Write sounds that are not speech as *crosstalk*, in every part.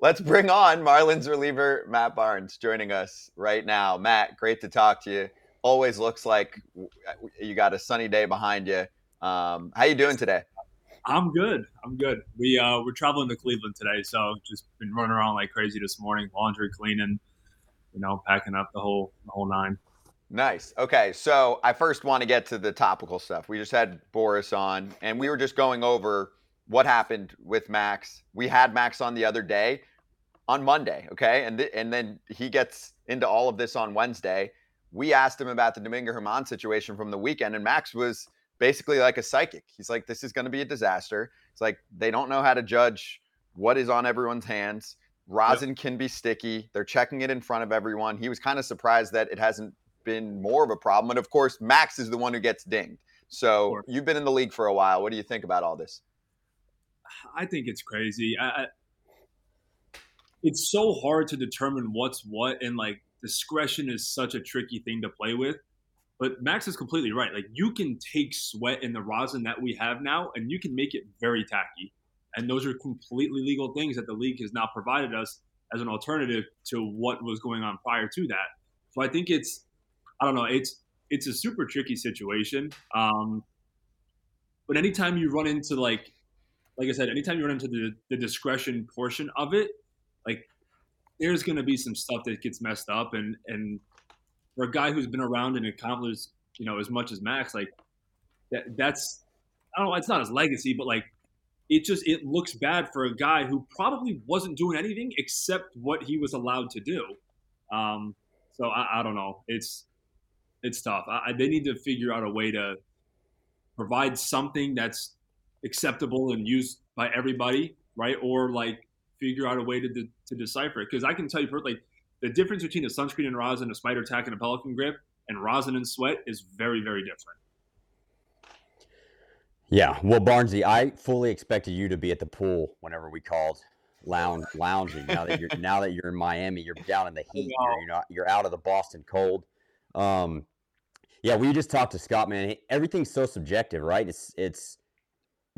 let's bring on Marlins reliever Matt Barnes joining us right now. Matt, great to talk to you. Always looks like you got a sunny day behind you. Um, how you doing today? I'm good. I'm good. We uh, we're traveling to Cleveland today, so just been running around like crazy this morning, laundry, cleaning, you know, packing up the whole the whole nine. Nice. Okay, so I first want to get to the topical stuff. We just had Boras on, and we were just going over what happened with Max. We had Max on the other day, on Monday. Okay, and th- and then he gets into all of this on Wednesday. We asked him about the Domingo Germán situation from the weekend, and Max was basically like a psychic. He's like, this is going to be a disaster. It's like they don't know how to judge what is on everyone's hands. Rosin yep. can be sticky. They're checking it in front of everyone. He was kind of surprised that it hasn't been more of a problem. And of course, Max is the one who gets dinged. So you've been in the league for a while. What do you think about all this? I think it's crazy. I, it's so hard to determine what's what, and like discretion is such a tricky thing to play with. But Max is completely right. Like you can take sweat in the rosin that we have now, and you can make it very tacky. And those are completely legal things that the league has now provided us as an alternative to what was going on prior to that. So I think it's, I don't know, it's it's a super tricky situation. Um, but anytime you run into like, like I said, anytime you run into the, the discretion portion of it, like there's going to be some stuff that gets messed up, and and for a guy who's been around and accomplished, you know, as much as Max, like that, that's I don't know, it's not his legacy, but like it just it looks bad for a guy who probably wasn't doing anything except what he was allowed to do. Um, so I, I don't know. It's it's tough. I, they need to figure out a way to provide something that's acceptable and used by everybody, right? Or like figure out a way to de- to decipher it. Because I can tell you, like the difference between a sunscreen and rosin, a spider tack and a pelican grip, and rosin and sweat is very, very different. Yeah, well, Barnesy, I fully expected you to be at the pool whenever we called lounge lounging. Now that you're now that you're in Miami, you're down in the *laughs* heat. You're, you're not you're out of the Boston cold. Um, yeah, we just talked to Scott, man. Everything's so subjective, right? It's it's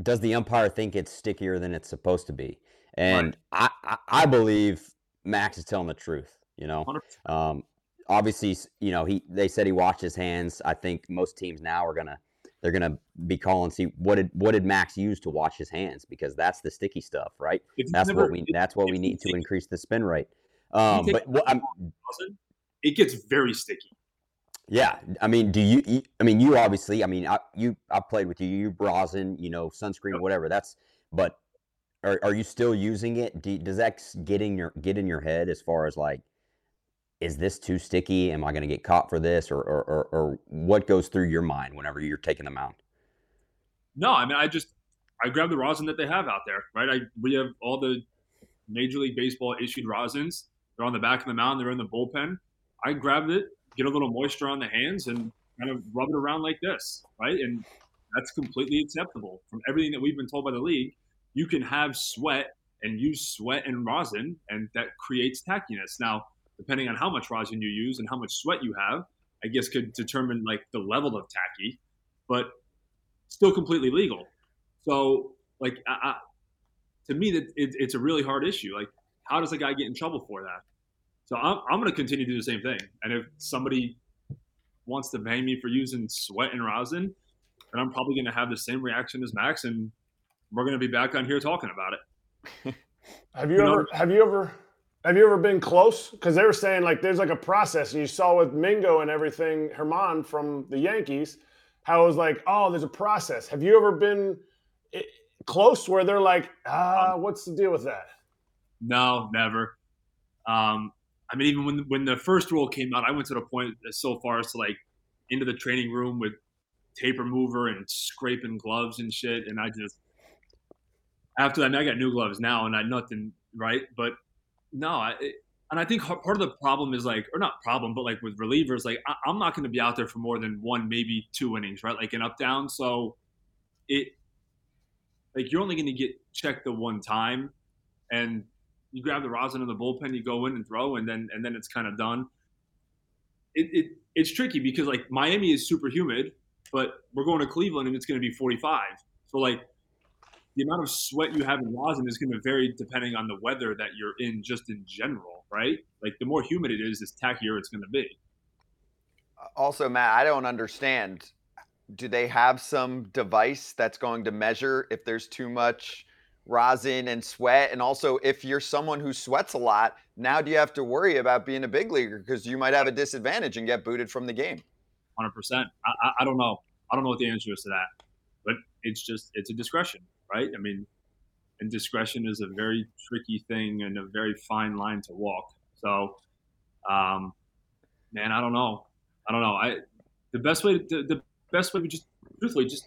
does the umpire think it's stickier than it's supposed to be? And right. I, I, I believe Max is telling the truth. You know, um, obviously, you know he they said he washed his hands. I think most teams now are gonna they're gonna be calling see what did what did Max use to wash his hands because that's the sticky stuff, right? That's never, what we that's what we need to increase the spin rate. Um, but it gets very sticky. Yeah, I mean, do you? I mean, you obviously. I mean, I, you. I played with you. You rosin, you know, sunscreen, whatever. That's. But are, are you still using it? Do, does that get in your get in your head as far as like is this too sticky? Am I going to get caught for this? Or, or, or, or, what goes through your mind whenever you're taking them out? No, I mean, I just, I grab the rosin that they have out there, right? I, we have all the Major League Baseball issued rosins. They're on the back of the mound, they're in the bullpen. I grabbed it, get a little moisture on the hands, and kind of rub it around like this, right? And that's completely acceptable. From everything that we've been told by the league, you can have sweat and use sweat and rosin, and that creates tackiness. Now, depending on how much rosin you use and how much sweat you have, I guess could determine like the level of tacky, but still completely legal. So like I, I, to me, that it, it's a really hard issue. Like how does a guy get in trouble for that? So I'm, I'm going to continue to do the same thing. And if somebody wants to bang me for using sweat and rosin, then I'm probably going to have the same reaction as Max, and we're going to be back on here talking about it. *laughs* have you, you ever? Know, have you ever? Have you ever been close? Because they were saying like there's like a process. You saw with Mingo and everything, Germán from the Yankees, how it was like, oh, there's a process. Have you ever been eh, close where they're like, ah, um, what's the deal with that? No, never. Um, I mean, even when when the first rule came out, I went to the point so far as to like into the training room with tape remover and scraping gloves and shit, and I just after that, I, mean, I got new gloves now, and I nothing right, but no, I, and I think part of the problem is like, or not problem, but like with relievers, like I, am not going to be out there for more than one, maybe two innings, right? Like an up down. So it, like you're only going to get checked the one time, and you grab the rosin in the bullpen, you go in and throw, and then and then it's kind of done. It, it it's tricky because like Miami is super humid, but we're going to Cleveland and it's going to be 45. So like the amount of sweat you have in rosin is going to vary depending on the weather that you're in, just in general, right? Like the more humid it is, the tackier it's going to be. Also, Matt, I don't understand. Do they have some device that's going to measure if there's too much rosin and sweat? And also, if you're someone who sweats a lot, now do you have to worry about being a big leaguer because you might have a disadvantage and get booted from the game? 100%. I, I, don't know. I don't know what the answer is to that, but it's just, it's a discretion, right? I mean, and discretion is a very tricky thing and a very fine line to walk. So, um, man, I don't know. I don't know. I the best way to, the best way would just truthfully just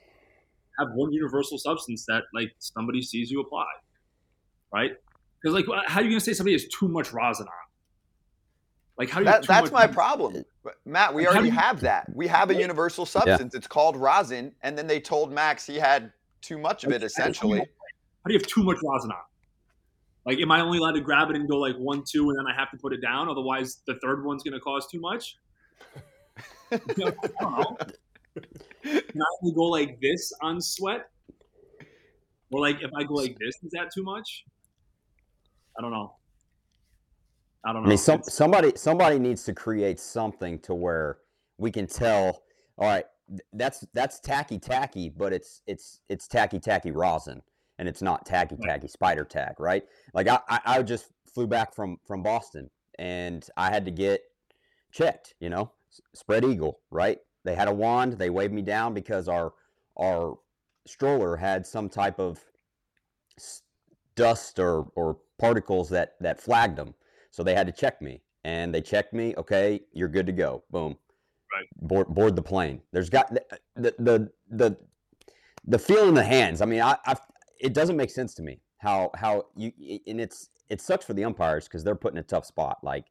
have one universal substance that like somebody sees you apply, right? Because like, how are you gonna say somebody has too much rosin on? Like, how do you? That, that's my rosin? problem, Matt. We like, already you, have that. We have a universal substance. Yeah. It's called rosin, and then they told Max he had too much of it. Essentially, how do you have too much rosin on? Like, am I only allowed to grab it and go like one, two, and then I have to put it down? Otherwise, the third one's going to cause too much. *laughs* you know, Can I go like this on sweat? Or like if I go like this, is that too much? I don't know. I don't know. I mean, some, somebody somebody needs to create something to where we can tell. All right, that's that's tacky tacky, but it's it's it's tacky tacky rosin and it's not tacky tacky spider tack, right? Like I, I, I just flew back from from Boston and I had to get checked, you know, spread eagle, right? They had a wand, they waved me down because our our stroller had some type of dust or or particles that that flagged them. So they had to check me and they checked me, okay, you're good to go. Boom. Right. Board board the plane. There's got the the the the, the feel in the hands. I mean, I, I've it doesn't make sense to me how how you and it's it sucks for the umpires because they're put in a tough spot. Like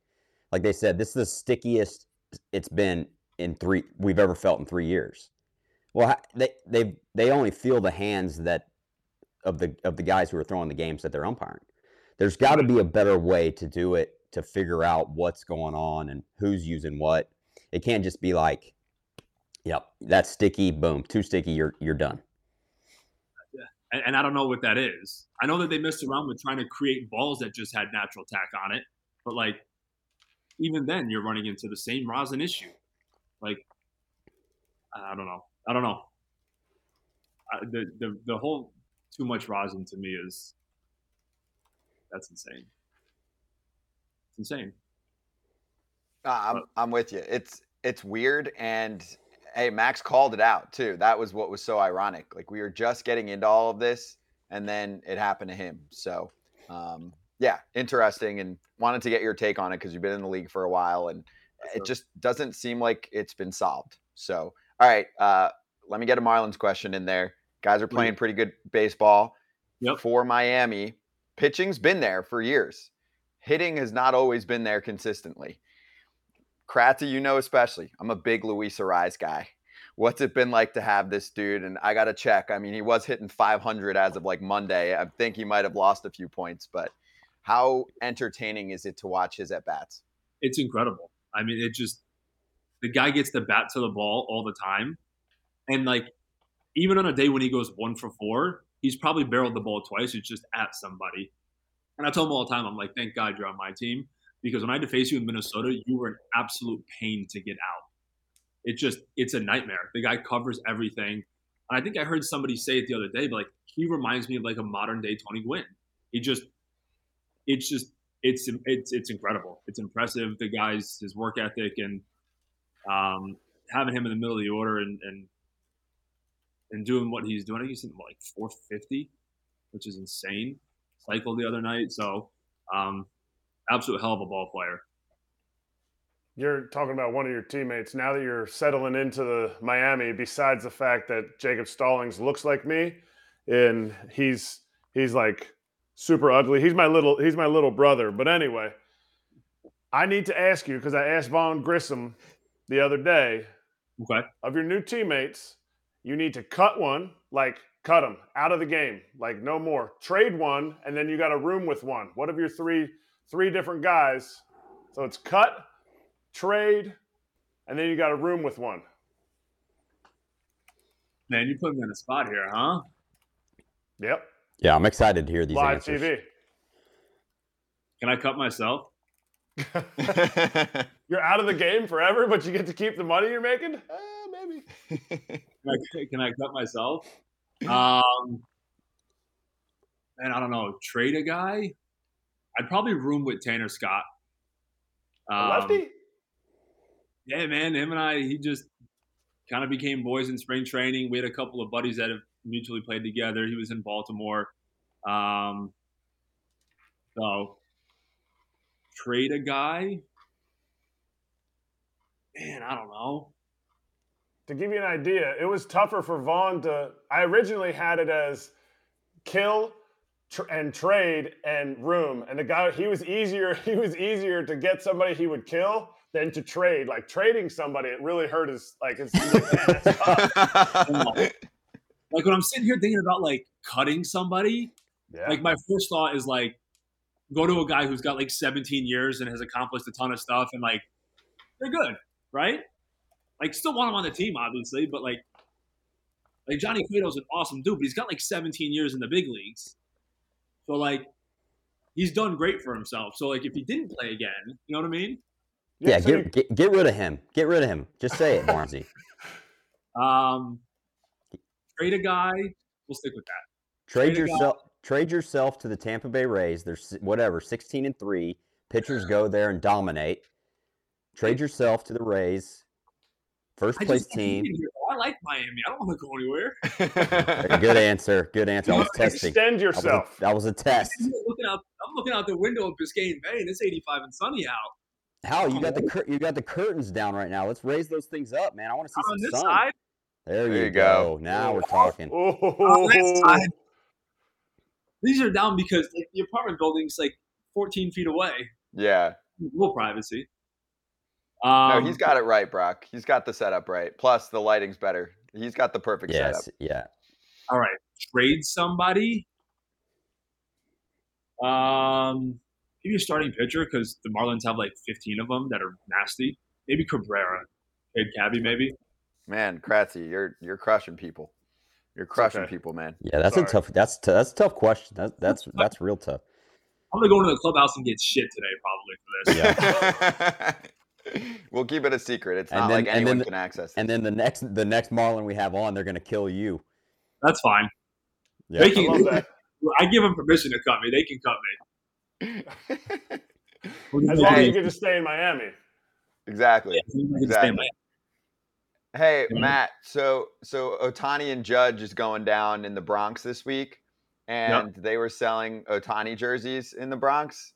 like they said, this is the stickiest it's been in three we've ever felt in three years. Well, they they they only feel the hands that of the of the guys who are throwing the games that they're umpiring. There's got to be a better way to do it to figure out what's going on and who's using what. It can't just be like, "Yep, that's sticky. Boom, too sticky. You're you're done." and, and I don't know what that is. I know that they messed around with trying to create balls that just had natural tack on it, but like even then, you're running into the same rosin issue. Like I don't know. I don't know. the the the whole too much rosin to me is that's insane. It's insane. Uh, I'm I'm with you. It's it's weird and hey, Max called it out too. That was what was so ironic. Like we were just getting into all of this, and then it happened to him. So, um, yeah, interesting, and wanted to get your take on it because you've been in the league for a while, and it just doesn't seem like it's been solved. So, all right, uh, let me get a Marlins question in there. Guys are playing pretty good baseball yep. for Miami. Pitching's been there for years. Hitting has not always been there consistently. Kratzy, you know especially. I'm a big Luis Arraez guy. What's it been like to have this dude? And I got to check. I mean, he was hitting 500 as of like Monday. I think he might have lost a few points, but how entertaining is it to watch his at bats? It's incredible. I mean, it just the guy gets the bat to the ball all the time, and like even on a day when he goes one for four, he's probably barreled the ball twice. It's just at somebody. And I tell him all the time, I'm like, thank God you're on my team because when I had to face you in Minnesota, you were an absolute pain to get out. It just it's a nightmare. The guy covers everything. And I think I heard somebody say it the other day, but like he reminds me of like a modern day Tony Gwynn. He just it's just it's it's it's incredible. It's impressive. The guy's his work ethic and um, having him in the middle of the order and and and doing what he's doing. He's hitting like 450, which is insane. Cycle the other night, so um, absolute hell of a ball player. You're talking about one of your teammates. Now that you're settling into the Miami, besides the fact that Jacob Stallings looks like me, and he's he's like super ugly. He's my little he's my little brother. But anyway, I need to ask you because I asked Vaughn Grissom the other day. Okay. Of your new teammates, you need to cut one, like cut them out of the game, like no more. Trade one, and then you got a room with one. What of your three three different guys. So it's cut, trade, and then you got a room with one. Man, you put me on a spot here, huh? Yep. Yeah, I'm excited to hear these Live answers. TV. Can I cut myself? *laughs* You're out of the game forever, but you get to keep the money you're making? Uh, maybe. Can I, *laughs* can I cut myself? Um, man, I don't know. Trade a guy. I'd probably room with Tanner Scott. Um, lefty? Yeah, man. Him and I, he just kind of became boys in spring training. We had a couple of buddies that have mutually played together. He was in Baltimore. Um, so trade a guy. Man, I don't know. To give you an idea, it was tougher for Vaughn to. I originally had it as kill tr- and trade and room, and the guy he was easier. *laughs* He was easier to get somebody he would kill than to trade. Like trading somebody, it really hurt his. Like it's. *laughs* *laughs* Like, man, that's tough. Like when I'm sitting here thinking about like cutting somebody, Yeah. like my first thought is like go to a guy who's got like 17 years and has accomplished a ton of stuff and like they're good, right? Like still want him on the team, obviously, but like like Johnny Cueto's an awesome dude, but he's got like 17 years in the big leagues. So like he's done great for himself. So like if he didn't play again, you know what I mean? Yeah, so get, get get rid of him. Get rid of him. Just say it, Barnesy. *laughs* Um trade a guy, we'll stick with that. Trade Trade a guy. yourself. Trade yourself to the Tampa Bay Rays. They're whatever, sixteen and three. Pitchers go there and dominate. Trade yourself to the Rays. First place just- team. Oh, I like Miami. I don't want to go anywhere. Good answer. Good answer. I was *laughs* testing. Extend That was, yourself. a, that was a test. I'm looking out. I'm looking out the window of Biscayne Bay, and it's 85 and sunny out. How you got the you got the curtains down right now? Let's raise those things up, man. I want to see Out on some this sun. side, There, There you you go. go. Now we're talking. Oh, this. These are down because like the apartment building's like 14 feet away. yeah. little privacy. No, Um, he's got it right, Brock. He's got the setup right. Plus, the lighting's better. He's got the perfect Yes, setup. yeah. all right. Trade somebody. Um, maybe a starting pitcher because the Marlins have like 15 of them that are nasty. Maybe Cabrera. Trade Cabby, maybe. Man, Kratzy, you're you're crushing people. You're crushing okay. people, man. Yeah, that's Sorry. a tough. That's t- that's a tough question. That, that's that's real tough. I'm gonna go into the clubhouse and get shit today, probably for this. Yeah. *laughs* we'll keep it a secret. It's And not then- like anyone then- can access. And then the next the next Marlin we have on, they're gonna kill you. That's fine. Yeah. They I can, love that. *laughs* I give them permission to cut me. They can cut me. *laughs* As long as you the- get to stay in Miami. exactly. I can stay Exactly. Hey, Mhm. Matt. So so Ohtani and Judge is going down in the Bronx this week, and they were selling Ohtani jerseys in the Bronx.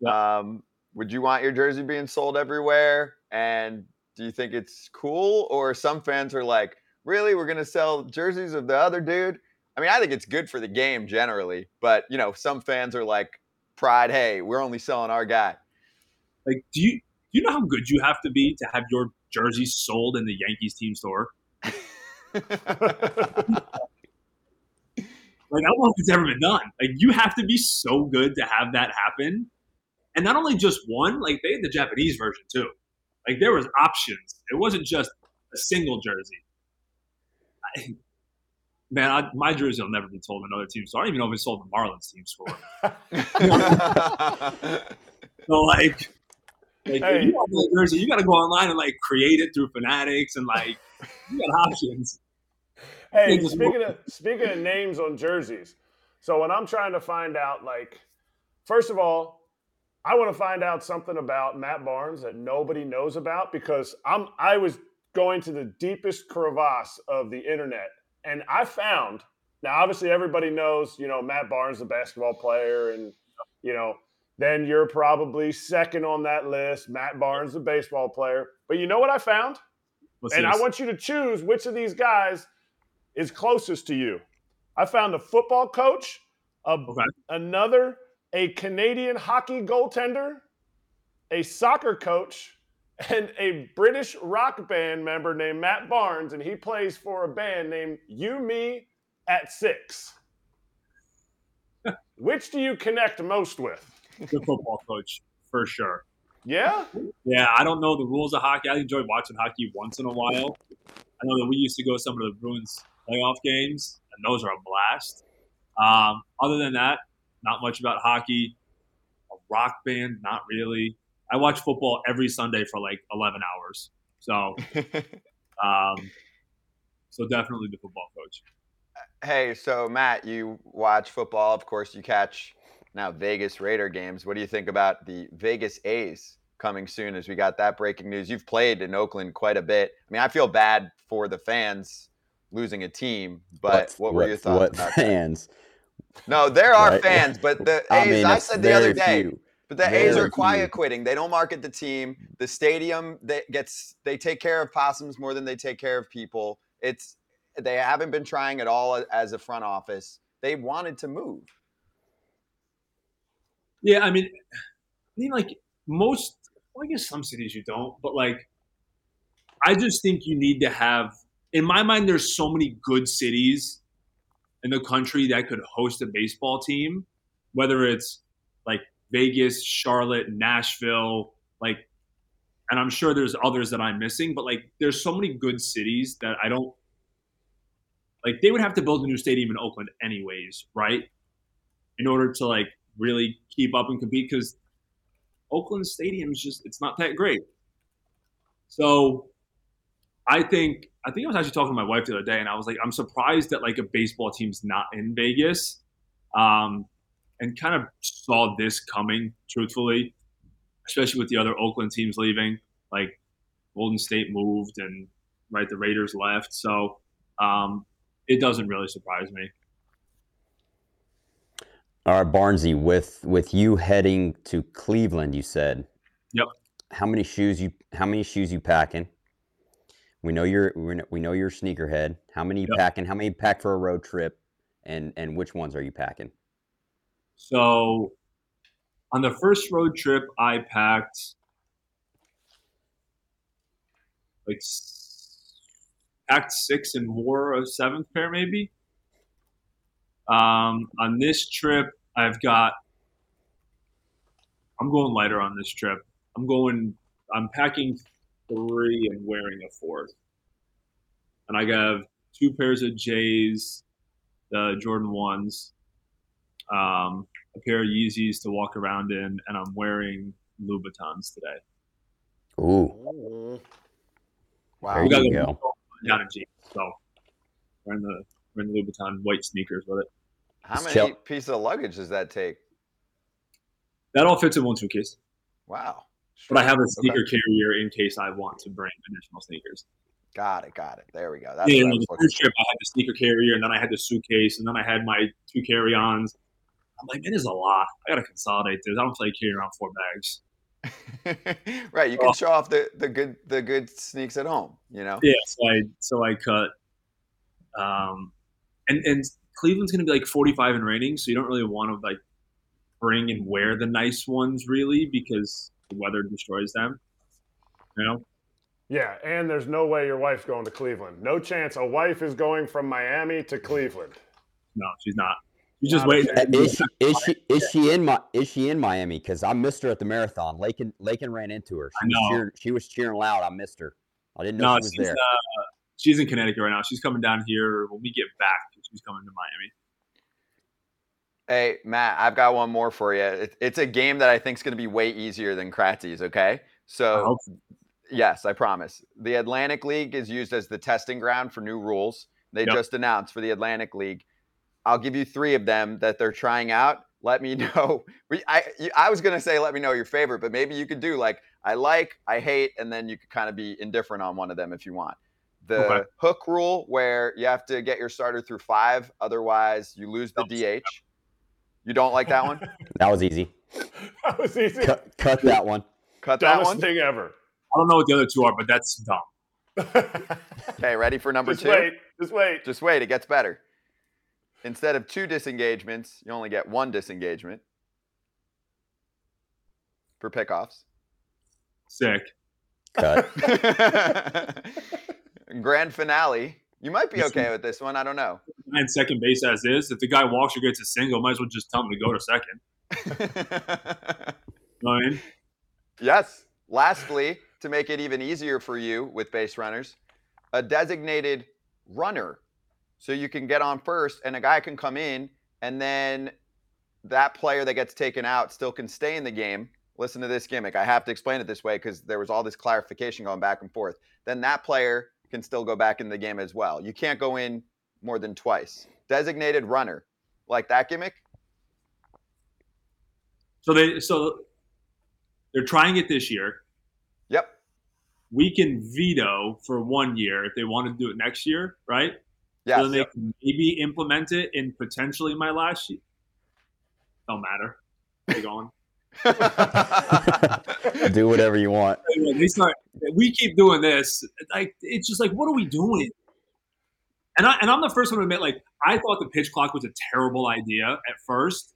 Yep. Um, would you want your jersey being sold everywhere? And do you think it's cool? Or some fans are like, really, we're gonna sell jerseys of the other dude? I mean, I think it's good for the game generally, but you know, some fans are like, pride. Hey, we're only selling our guy. Like, do you you know how good you have to be to have your jersey sold in the Yankees team store? *laughs* Like, I don't know if it's ever been done. Like, you have to be so good to have that happen. And not only just one, like they had the Japanese version too. Like there was options. It wasn't just a single jersey. I, man, I, my jersey will never be sold in another team store. I don't even know if it's sold in the Marlins team store. *laughs* *laughs* So like, like Hey. if you want that jersey, you got to go online and like create it through Fanatics and like you got options. Hey, speaking of speaking of names on jerseys, so when I'm trying to find out, like, first of all, I want to find out something about Matt Barnes that nobody knows about because I'm I was going to the deepest crevasse of the internet and I found now obviously everybody knows you know Matt Barnes the basketball player and you know then you're probably second on that list Matt Barnes the baseball player but you know what I found What's and I want you to choose which of these guys is closest to you. I found a football coach, a, Okay. another, a Canadian hockey goaltender, a soccer coach, and a British rock band member named Matt Barnes, and he plays for a band named You Me at Six. *laughs* Which do you connect most with? The football coach for sure. Yeah? Yeah, I don't know the rules of hockey. I enjoy watching hockey once in a while. I know that we used to go to some of the Bruins playoff games, and those are a blast. Um, other than that, not much about hockey. A rock band, not really. I watch football every Sunday for like 11 hours. So, *laughs* um, so definitely the football coach. Hey, so Matt, you watch football. Of course, you catch now Vegas Raider games. What do you think about the Vegas A's coming soon as we got that breaking news? You've played in Oakland quite a bit. I mean, I feel bad for the fans losing a team, but what, what were your thoughts what about fans? That? No, there are right? fans, but the *laughs* A's, I, mean, I said the other day, few. but the very A's are quiet few. quitting. They don't market the team. The stadium they gets they take care of possums more than they take care of people. It's they haven't been trying at all as a front office. They wanted to move. Yeah, I mean, I mean, like most. Well, I guess some cities you don't, but like, I just think you need to have. In my mind, there's so many good cities in the country that could host a baseball team, whether it's like Vegas, Charlotte, Nashville, like, and I'm sure there's others that I'm missing, but like, there's so many good cities that I don't like they would have to build a new stadium in Oakland anyways, right? In order to like really keep up and compete because Oakland Stadium is just it's not that great. So I think I think I was actually talking to my wife the other day and I was like, I'm surprised that like a baseball team's not in Vegas. Um, and kind of saw this coming, truthfully, especially with the other Oakland teams leaving. Like Golden State moved and right the Raiders left. So um, it doesn't really surprise me. All right, Barnesy, with with you heading to Cleveland, you said. Yep. How many shoes you How many shoes you packing? We know you're we know you're sneakerhead. How many you yep. packing? How many pack for a road trip? And and which ones are you packing? So, on the first road trip, I packed like Act six and wore a seventh pair, maybe. Um, on this trip, I've got. I'm going lighter on this trip. I'm going. I'm packing three and wearing a fourth. And I have two pairs of J's, the Jordan ones, um, a pair of Yeezys to walk around in, and I'm wearing Louboutins today. Ooh. Wow. There you go down in jeans. So wearing the wearing the Louboutin white sneakers with it. How many pieces of luggage does that take? That all fits in one suitcase. Wow. But I have a sneaker okay. carrier in case I want to bring additional sneakers. Got it. Got it. There we go. That's yeah, the first trip I had the sneaker carrier, and then I had the suitcase, and then I had my two carry-ons. I'm like, man, it is a lot. I gotta consolidate this. I don't play carry around four bags. *laughs* right, you can show off the, the good the good sneaks at home, you know. Yeah, so I so I cut, um, and and Cleveland's gonna be like 45 and raining, so you don't really want to like bring and wear the nice ones really because the weather destroys them. You know. Yeah, and there's no way your wife's going to Cleveland. No chance a wife is going from Miami to Cleveland. No, she's not. You just wait. Is she, is she is she in my is she in Miami? Because I missed her at the marathon. Lakin Lakin ran into her. She I know. Was cheering, she was cheering loud. I missed her. I didn't know no, she was she's, there. Uh, she's in Connecticut right now. She's coming down here when we get back. She's coming to Miami. Hey Matt, I've got one more for you. It, it's a game that I think is going to be way easier than Kratzy's. Okay, so yes, I promise. The Atlantic League is used as the testing ground for new rules. They yep. just announced for the Atlantic League I'll give you three of them that they're trying out. Let me *laughs* know. I I was gonna say let me know your favorite, but maybe you could do like I like, I hate, and then you could kind of be indifferent on one of them if you want. The okay. hook rule, where you have to get your starter through five, otherwise you lose the DH. You don't like that one? *laughs* that was easy. that was easy. Cut, cut that one. Cut Dumbest that one. thing ever. I don't know what the other two are, but that's dumb. *laughs* okay, ready for number Just two? Wait. Just wait. Just wait. It gets better. Instead of two disengagements, you only get one disengagement for pickoffs. Sick. Cut. *laughs* Grand finale. You might be okay with this one. I don't know. And second base as is. If the guy walks or gets a single, might as well just tell him to go to second. *laughs* you know I mean? Yes. Lastly, to make it even easier for you with base runners, a designated runner so you can get on first, and a guy can come in and then that player that gets taken out still can stay in the game. Listen to this gimmick. I have to explain it this way because there was all this clarification going back and forth. Then that player can still go back in the game as well. You can't go in more than twice. Designated runner, like that gimmick. So they so they're trying it this year. Yep. We can veto for one year if they want to do it next year, right? Yes. so then they yep. can maybe implement it in potentially my last year. Don't matter. Keep going. *laughs* Do whatever you want. They start. We keep doing this. Like it's just like, what are we doing? And I and I'm the first one to admit, like I thought the pitch clock was a terrible idea at first,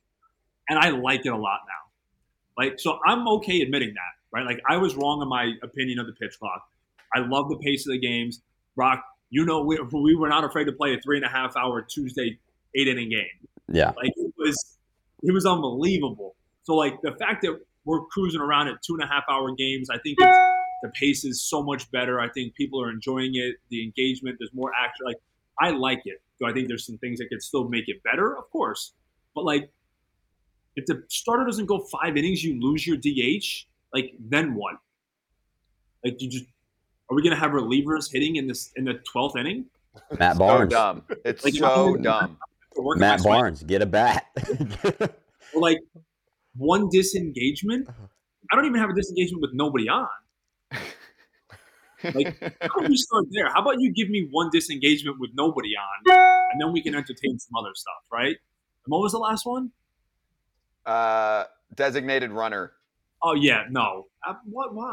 and I like it a lot now. Like so, I'm okay admitting that, right? Like I was wrong in my opinion of the pitch clock. I love the pace of the games. Brock, you know, we, we were not afraid to play a three and a half hour Tuesday eight inning game. Yeah. Like it was, it was unbelievable. So like the fact that we're cruising around at two and a half hour games, I think it's, the pace is so much better. I think people are enjoying it. The engagement, there's more action. Like I like it. Do I think there's some things that could still make it better? Of course, but like if the starter doesn't go five innings, you lose your DH. Like then what? Like you just are we gonna have relievers hitting in this in the twelfth inning? Matt so Barnes. dumb. It's Like, so dumb. Or working my Matt sweat? Barnes, get a bat. *laughs* Like one disengagement. I don't even have a disengagement with nobody on. Like, *laughs* How about we start there? How about you give me one disengagement with nobody on, and then we can entertain some other stuff, right? And what was the last one? uh, designated runner. Oh yeah, no. Uh, what? Why?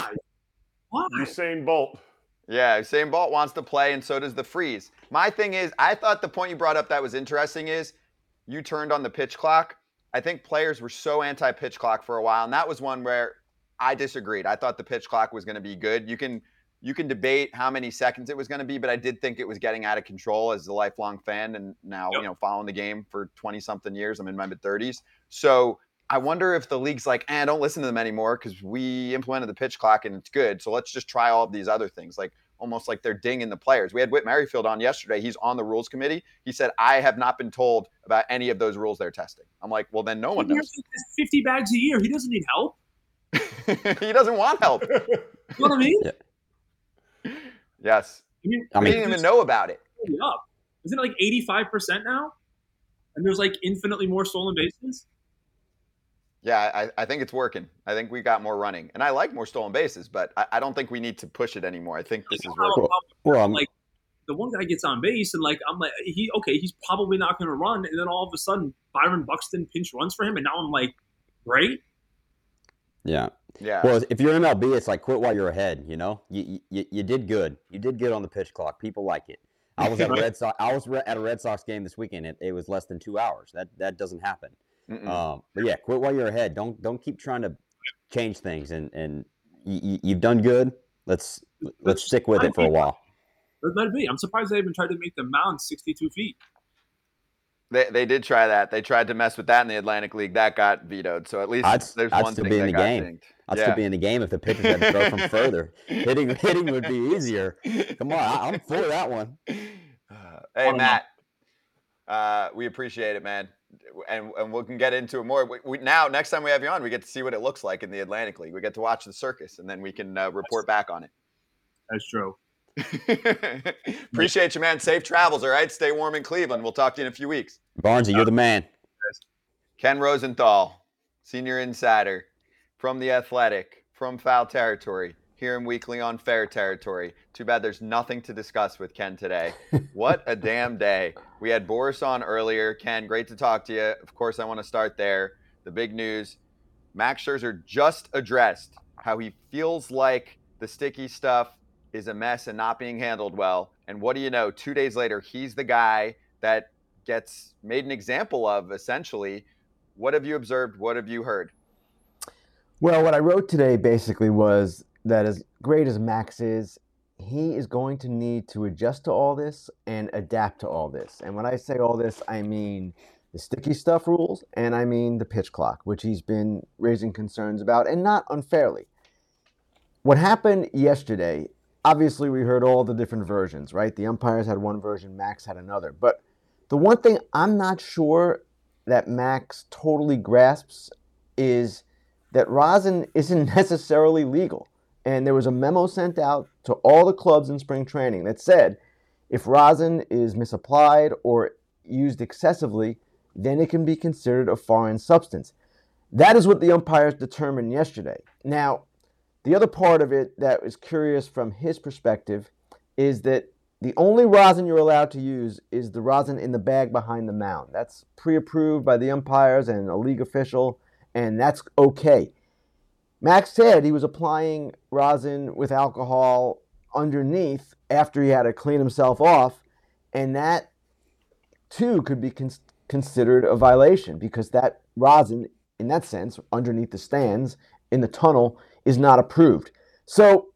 Why? Usain Bolt. Yeah, Usain Bolt wants to play, and so does the freeze. My thing is, I thought the point you brought up that was interesting is you turned on the pitch clock. I think players were so anti pitch clock for a while, and that was one where I disagreed. I thought the pitch clock was going to be good. You can you can debate how many seconds it was going to be, but I did think it was getting out of control as a lifelong fan, and now Yep. you know following the game for twenty something years. I'm in my mid thirties, so I wonder if the league's like, eh, don't listen to them anymore because we implemented the pitch clock and it's good. So let's just try all of these other things, like almost like they're dinging the players. We had Whit Merrifield on yesterday. He's on the rules committee. He said, I have not been told about any of those rules they're testing. I'm like, well, then no one He knows. has Fifty bags a year. He doesn't need help. *laughs* he doesn't want help. *laughs* You know what I mean? Yes. I mean, I we mean- didn't even know about it. Up. Isn't it like eighty-five percent now? And there's like infinitely more stolen bases. Yeah, I, I think it's working. I think we got more running. And I like more stolen bases, but I, I don't think we need to push it anymore. I think this is How- working. how- well, I'm, um Like- the one guy gets on base and like I'm like he okay he's probably not going to run and then all of a sudden Byron Buxton pinch runs for him and now I'm like great yeah. Yeah. Well, if you're MLB, it's like quit while you're ahead. You know, you, you you did good. You did good on the pitch clock. People like it. I was at *laughs* a Red Sox. I was re- at a Red Sox game this weekend. It, it was less than two hours. That that doesn't happen. Um, but yeah, quit while you're ahead. Don't don't keep trying to change things. And and you, you've done good. Let's let's stick with it for a while. let, let it be I'm surprised they even tried to make the mound 62 feet They, they did try that. They tried to mess with that in the Atlantic League. That got vetoed. So at least I'd- there's I'd one still thing be in the game. dinged. I'd Yeah. still be in the game if the pitchers had to throw from *laughs* further. Hitting hitting would be easier. Come on, I, I'm for that one. *sighs* Hey. Matt, uh, we appreciate it, man, and and we can get into it more. We, we, now, next time we have you on, we get to see what it looks like in the Atlantic League. We get to watch the circus, and then we can uh, report back on it. that's true *laughs* appreciate you, man. Safe travels. All right, stay warm in Cleveland. We'll talk to you in a few weeks. Barnesy, you're the man. Ken Rosenthal, senior insider from the Athletic, from Foul Territory, here in Weekly on Fair Territory. Too bad there's nothing to discuss with Ken today. *laughs* what a damn day. We had Boras on earlier. Ken, great to talk to you. Of course, I want to start there. The big news Max Scherzer just addressed how he feels like the sticky stuff is a mess and not being handled well. And what do you know? Two days later, he's the guy that gets made an example of, essentially. What have you observed? What have you heard? Well, what I wrote today basically was that as great as Max is, he is going to need to adjust to all this and adapt to all this. And when I say all this, I mean the sticky stuff rules and I mean the pitch clock, which he's been raising concerns about and not unfairly. What happened yesterday, obviously, we heard all the different versions, right? The umpires had one version, Max had another. But the one thing I'm not sure that Max totally grasps is that rosin isn't *laughs* necessarily legal. And there was a memo sent out to all the clubs in spring training that said if rosin is misapplied or used excessively, then it can be considered a foreign substance. That is what the umpires determined yesterday. Now, the other part of it that was curious from his perspective is that the only rosin you're allowed to use is the rosin in the bag behind the mound. That's pre approved by the umpires and a league official, and that's okay. Max said he was applying rosin with alcohol underneath after he had to clean himself off, and that too could be con- considered a violation because that rosin, in that sense, underneath the stands in the tunnel, is not approved. So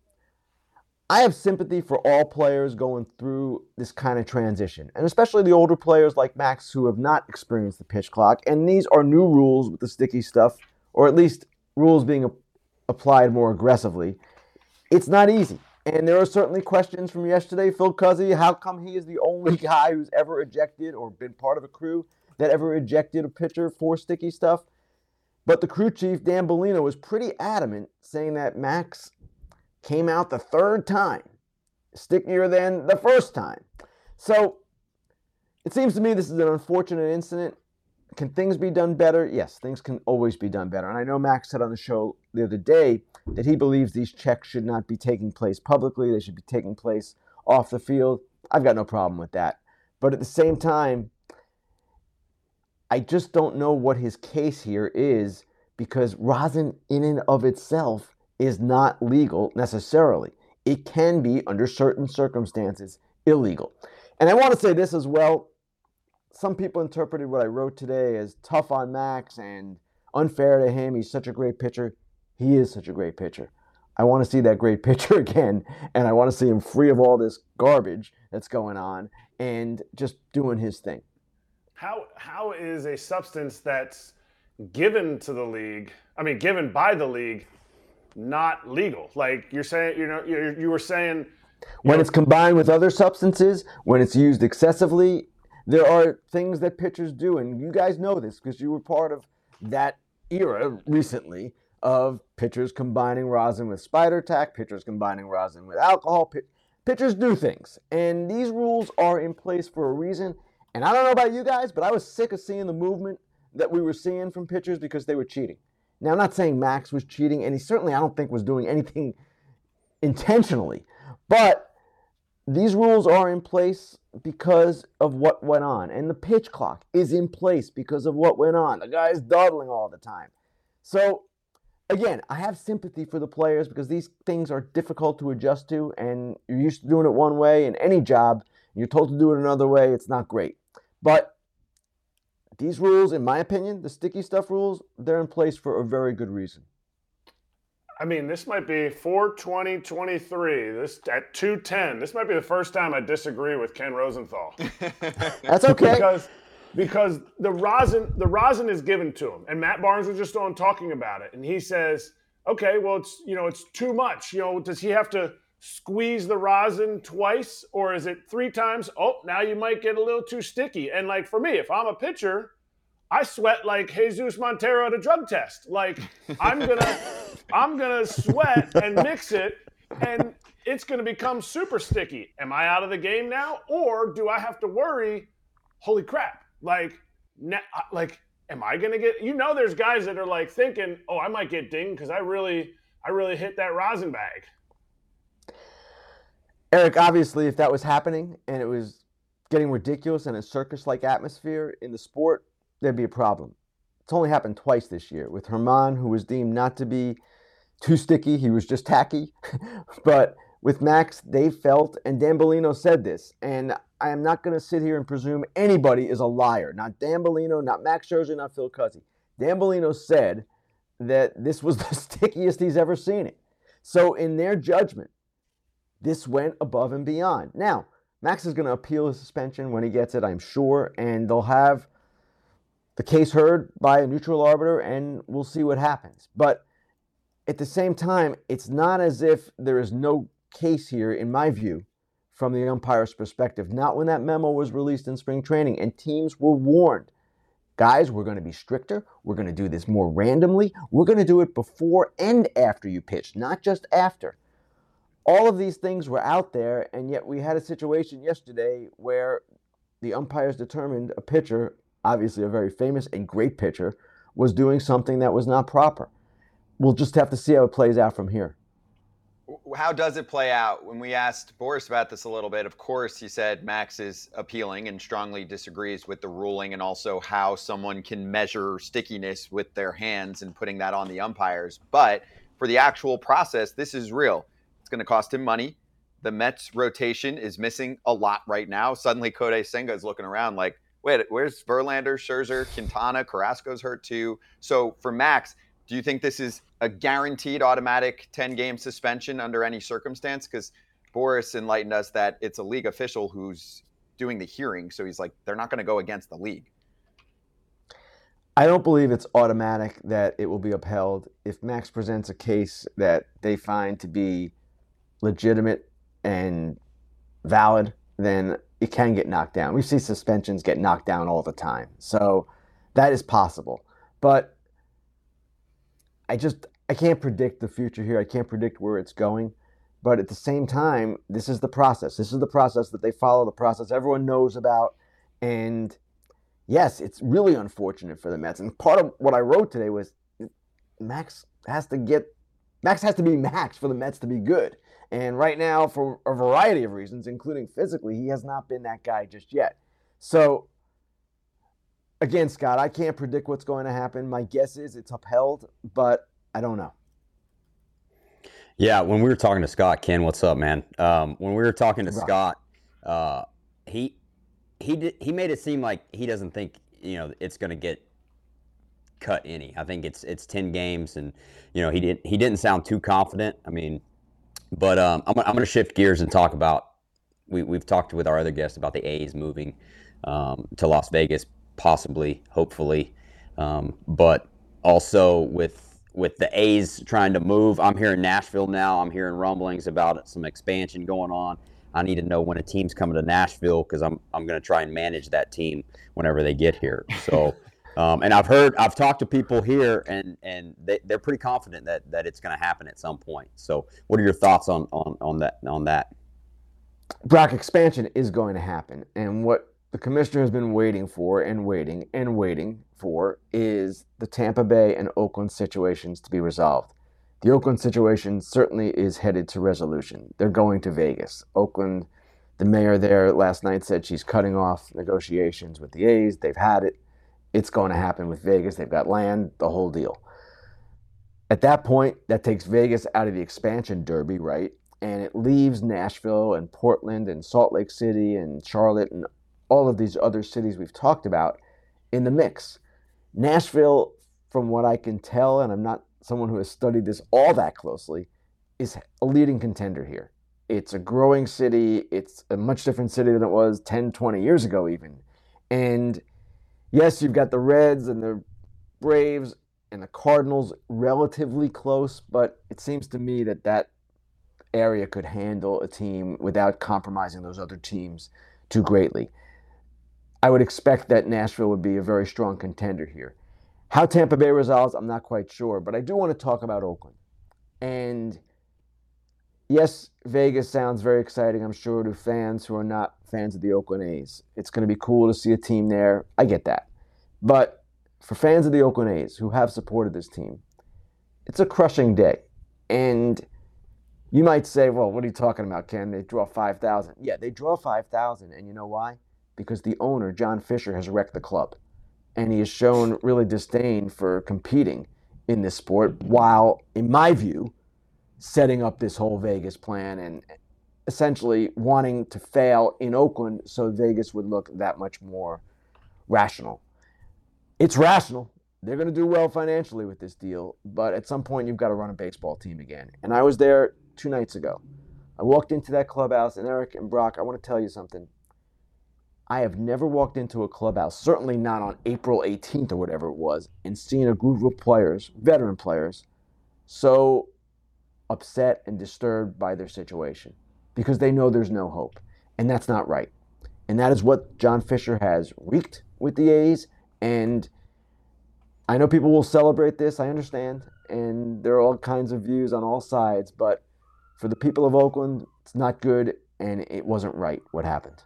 I have sympathy for all players going through this kind of transition, and especially the older players like Max who have not experienced the pitch clock. And these are new rules with the sticky stuff, or at least rules being applied more aggressively. It's not easy. And there are certainly questions from yesterday. Phil Cuzzi, how come he is the only *laughs* guy who's ever ejected or been part of a crew that ever ejected a pitcher for sticky stuff? But the crew chief, Dan Bellino, was pretty adamant, saying that Max came out the third time, stickier than the first time. So it seems to me this is an unfortunate incident. Can things be done better? Yes, things can always be done better. And I know Max said on the show the other day that he believes these checks should not be taking place publicly, they should be taking place off the field. I've got no problem with that. But at the same time, I just don't know what his case here is because rosin, in and of itself, is not legal necessarily. It can be, under certain circumstances, illegal. And I want to say this as well some people interpreted what I wrote today as tough on Max and unfair to him. He's such a great pitcher. He is such a great pitcher. I want to see that great *laughs* pitcher again, and I want to see him free of all this garbage that's going on and just doing his thing. How how is a substance that's given to the league, I mean given by the league, not legal? Like you're saying, you know, you you were saying when know, it's combined with other substances, when it's used excessively, there are things that pitchers do, and you guys know this because you were part of that era recently of pitchers combining rosin with spider tack, pitchers combining rosin with alcohol. pitchers do things, and these rules are in place for a reason. And I don't know about you guys, but I was sick of seeing the movement that we were seeing from pitchers because they were cheating. Now, I'm not saying Max was cheating, and he certainly, I don't think, was doing anything intentionally. But these rules are in place because of what went on. And the pitch clock is in place because of what went on. The guy's dawdling all the time. So, again, I have sympathy for the players because these things are difficult to adjust to. And you're used to doing it one way in any job. You're told to do it another way. It's not great. But these rules, in my opinion, the sticky stuff rules, they're in place for a very good reason. I mean, this might be 420 23. This at 210. This might be the first time I disagree with Ken Rosenthal. *laughs* That's okay. because because the rosin the rosin is given to him. And Matt Barnes was just on talking about it. And he says, okay, well it's you know, it's too much. You know, does he have to squeeze the rosin twice or is it three times? Oh, now you might get a little too sticky. And like for me, if I'm a pitcher, I sweat like Jesus Montero at a drug test. Like I'm gonna *laughs* I'm gonna sweat and mix it, and it's gonna become super sticky. Am I out of the game now, or do I have to worry? Holy crap! Like, like, am I gonna get? You know, there's guys that are like thinking, oh, I might get dinged because I really, I really hit that rosin bag. Eric, obviously, if that was happening and it was getting ridiculous in a circus-like atmosphere in the sport, there'd be a problem. It's only happened twice this year with Germán, who was deemed not to be too sticky. He was just tacky. *laughs* but with Max, they felt, and Dan Bellino said this, and I am not going to sit here and presume anybody is a liar. Not Dan Bellino, not Max Scherzer, not Phil Cuzzi. Dan Bellino said that this was *laughs* the stickiest he's ever seen it. So, in their judgment, this went above and beyond. Now, Max is going to appeal his suspension when he gets it, I'm sure, and they'll have the case heard by a neutral arbiter, and we'll see what happens. But at the same time, it's not as if there is no case here, in my view, from the umpire's perspective. Not when that memo was released in spring training and teams were warned. guys, we're going to be stricter. We're going to do this more randomly. We're going to do it before and after you pitch, not just after. All of these things were out there, and yet we had a situation yesterday where the umpires determined a pitcher, obviously a very famous and great pitcher, was doing something that was not proper. We'll just have to see how it plays out from here how does it play out? When we asked Boras about this a little bit, of course, he said Max is appealing and strongly disagrees with the ruling and also how someone can measure stickiness with their hands and putting that on the umpires. But for the actual process, this is real. It's going to cost him money. The Mets rotation is missing a lot right now. Suddenly, Kodai Senga is looking around like, wait, where's Verlander, Scherzer, Quintana, Carrasco's hurt too. So for Max, do you think this is a guaranteed automatic 10 game suspension under any circumstance? Because Boras enlightened us that it's a league official who's doing the hearing. So he's like, they're not going to go against the league. I don't believe it's automatic that it will be upheld. If Max presents a case that they find to be legitimate and valid, then it can get knocked down. We see suspensions get knocked down all the time. So that is possible. But I just I can't predict the future here. I can't predict where it's going. But at the same time, this is the process. This is the process that they follow, the process everyone knows about. And yes, it's really unfortunate for the Mets. And part of what I wrote today was Max has to get Max has to be Max for the Mets to be good. And right now, for a variety of reasons, including physically, he has not been that guy just yet. So again, Scott, I can't predict what's going to happen. My guess is it's upheld, but I don't know. Yeah, when we were talking to Scott, Ken, what's up, man? Um, when we were talking to right. Scott, uh, he he did, he made it seem like he doesn't think you know it's going to get cut any. I think it's it's ten games, and you know he didn't he didn't sound too confident. I mean, but um, I'm I'm going to shift gears and talk about we we've talked with our other guests about the A's moving um, to Las Vegas possibly, hopefully. Um, but also with with the A's trying to move, I'm here in Nashville now. I'm hearing rumblings about some expansion going on. I need to know when a team's coming to Nashville because I'm I'm going to try and manage that team whenever they get here. So, *laughs* um, and I've heard I've talked to people here and and they, they're pretty confident that that it's going to happen at some point. So, what are your thoughts on on on that on that? Brock expansion is going to happen, and what the commissioner has been waiting for and waiting and waiting for is the Tampa Bay and Oakland situations to be resolved. The Oakland situation certainly is headed to resolution. They're going to Vegas. Oakland, the mayor there last night said she's cutting off negotiations with the A's. They've had it. It's going to happen with Vegas. They've got land, the whole deal. At that point, that takes Vegas out of the expansion derby, right? And it leaves Nashville and Portland and Salt Lake City and Charlotte and all of these other cities we've talked about in the mix. Nashville, from what I can tell, and I'm not someone who has studied this all that closely, is a leading contender here. It's a growing city. It's a much different city than it was 10, 20 years ago, even. And yes, you've got the Reds and the Braves and the Cardinals relatively close, but it seems to me that that area could handle a team without compromising those other teams too greatly. I would expect that Nashville would be a very strong contender here. How Tampa Bay resolves, I'm not quite sure, but I do want to talk about Oakland. And yes, Vegas sounds very exciting, I'm sure, to fans who are not fans of the Oakland A's. It's going to be cool to see a team there. I get that. But for fans of the Oakland A's who have supported this team, it's a crushing day. And you might say, well, what are you talking about, Ken? They draw 5,000. Yeah, they draw 5,000. And you know why? Because the owner, John Fisher, has wrecked the club. And he has shown really disdain for competing in this sport while, in my view, setting up this whole Vegas plan and essentially wanting to fail in Oakland so Vegas would look that much more rational. It's rational. They're going to do well financially with this deal, but at some point you've got to run a baseball team again. And I was there two nights ago. I walked into that clubhouse, and Eric and Brock, I want to tell you something. I have never walked into a clubhouse, certainly not on April 18th or whatever it was, and seen a group of players, veteran players, so upset and disturbed by their situation because they know there's no hope. And that's not right. And that is what John Fisher has wreaked with the A's, And I know people will celebrate this, I understand, and there are all kinds of views on all sides, but for the people of Oakland, it's not good and it wasn't right what happened.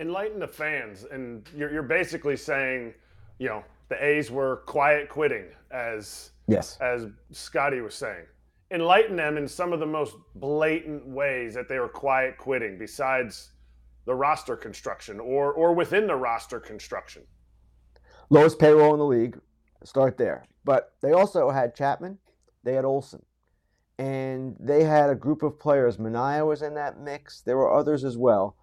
Enlighten the fans, and you're, you're basically saying, you know, the A's were quiet quitting, as yes, as Scotty was saying. Enlighten them in some of the most blatant ways that they were quiet quitting, besides the roster construction or or within the roster construction. Lowest payroll in the league. Start there. But they also had Chapman, they had Olson, and they had a group of players. Manaea was in that mix. There were others as well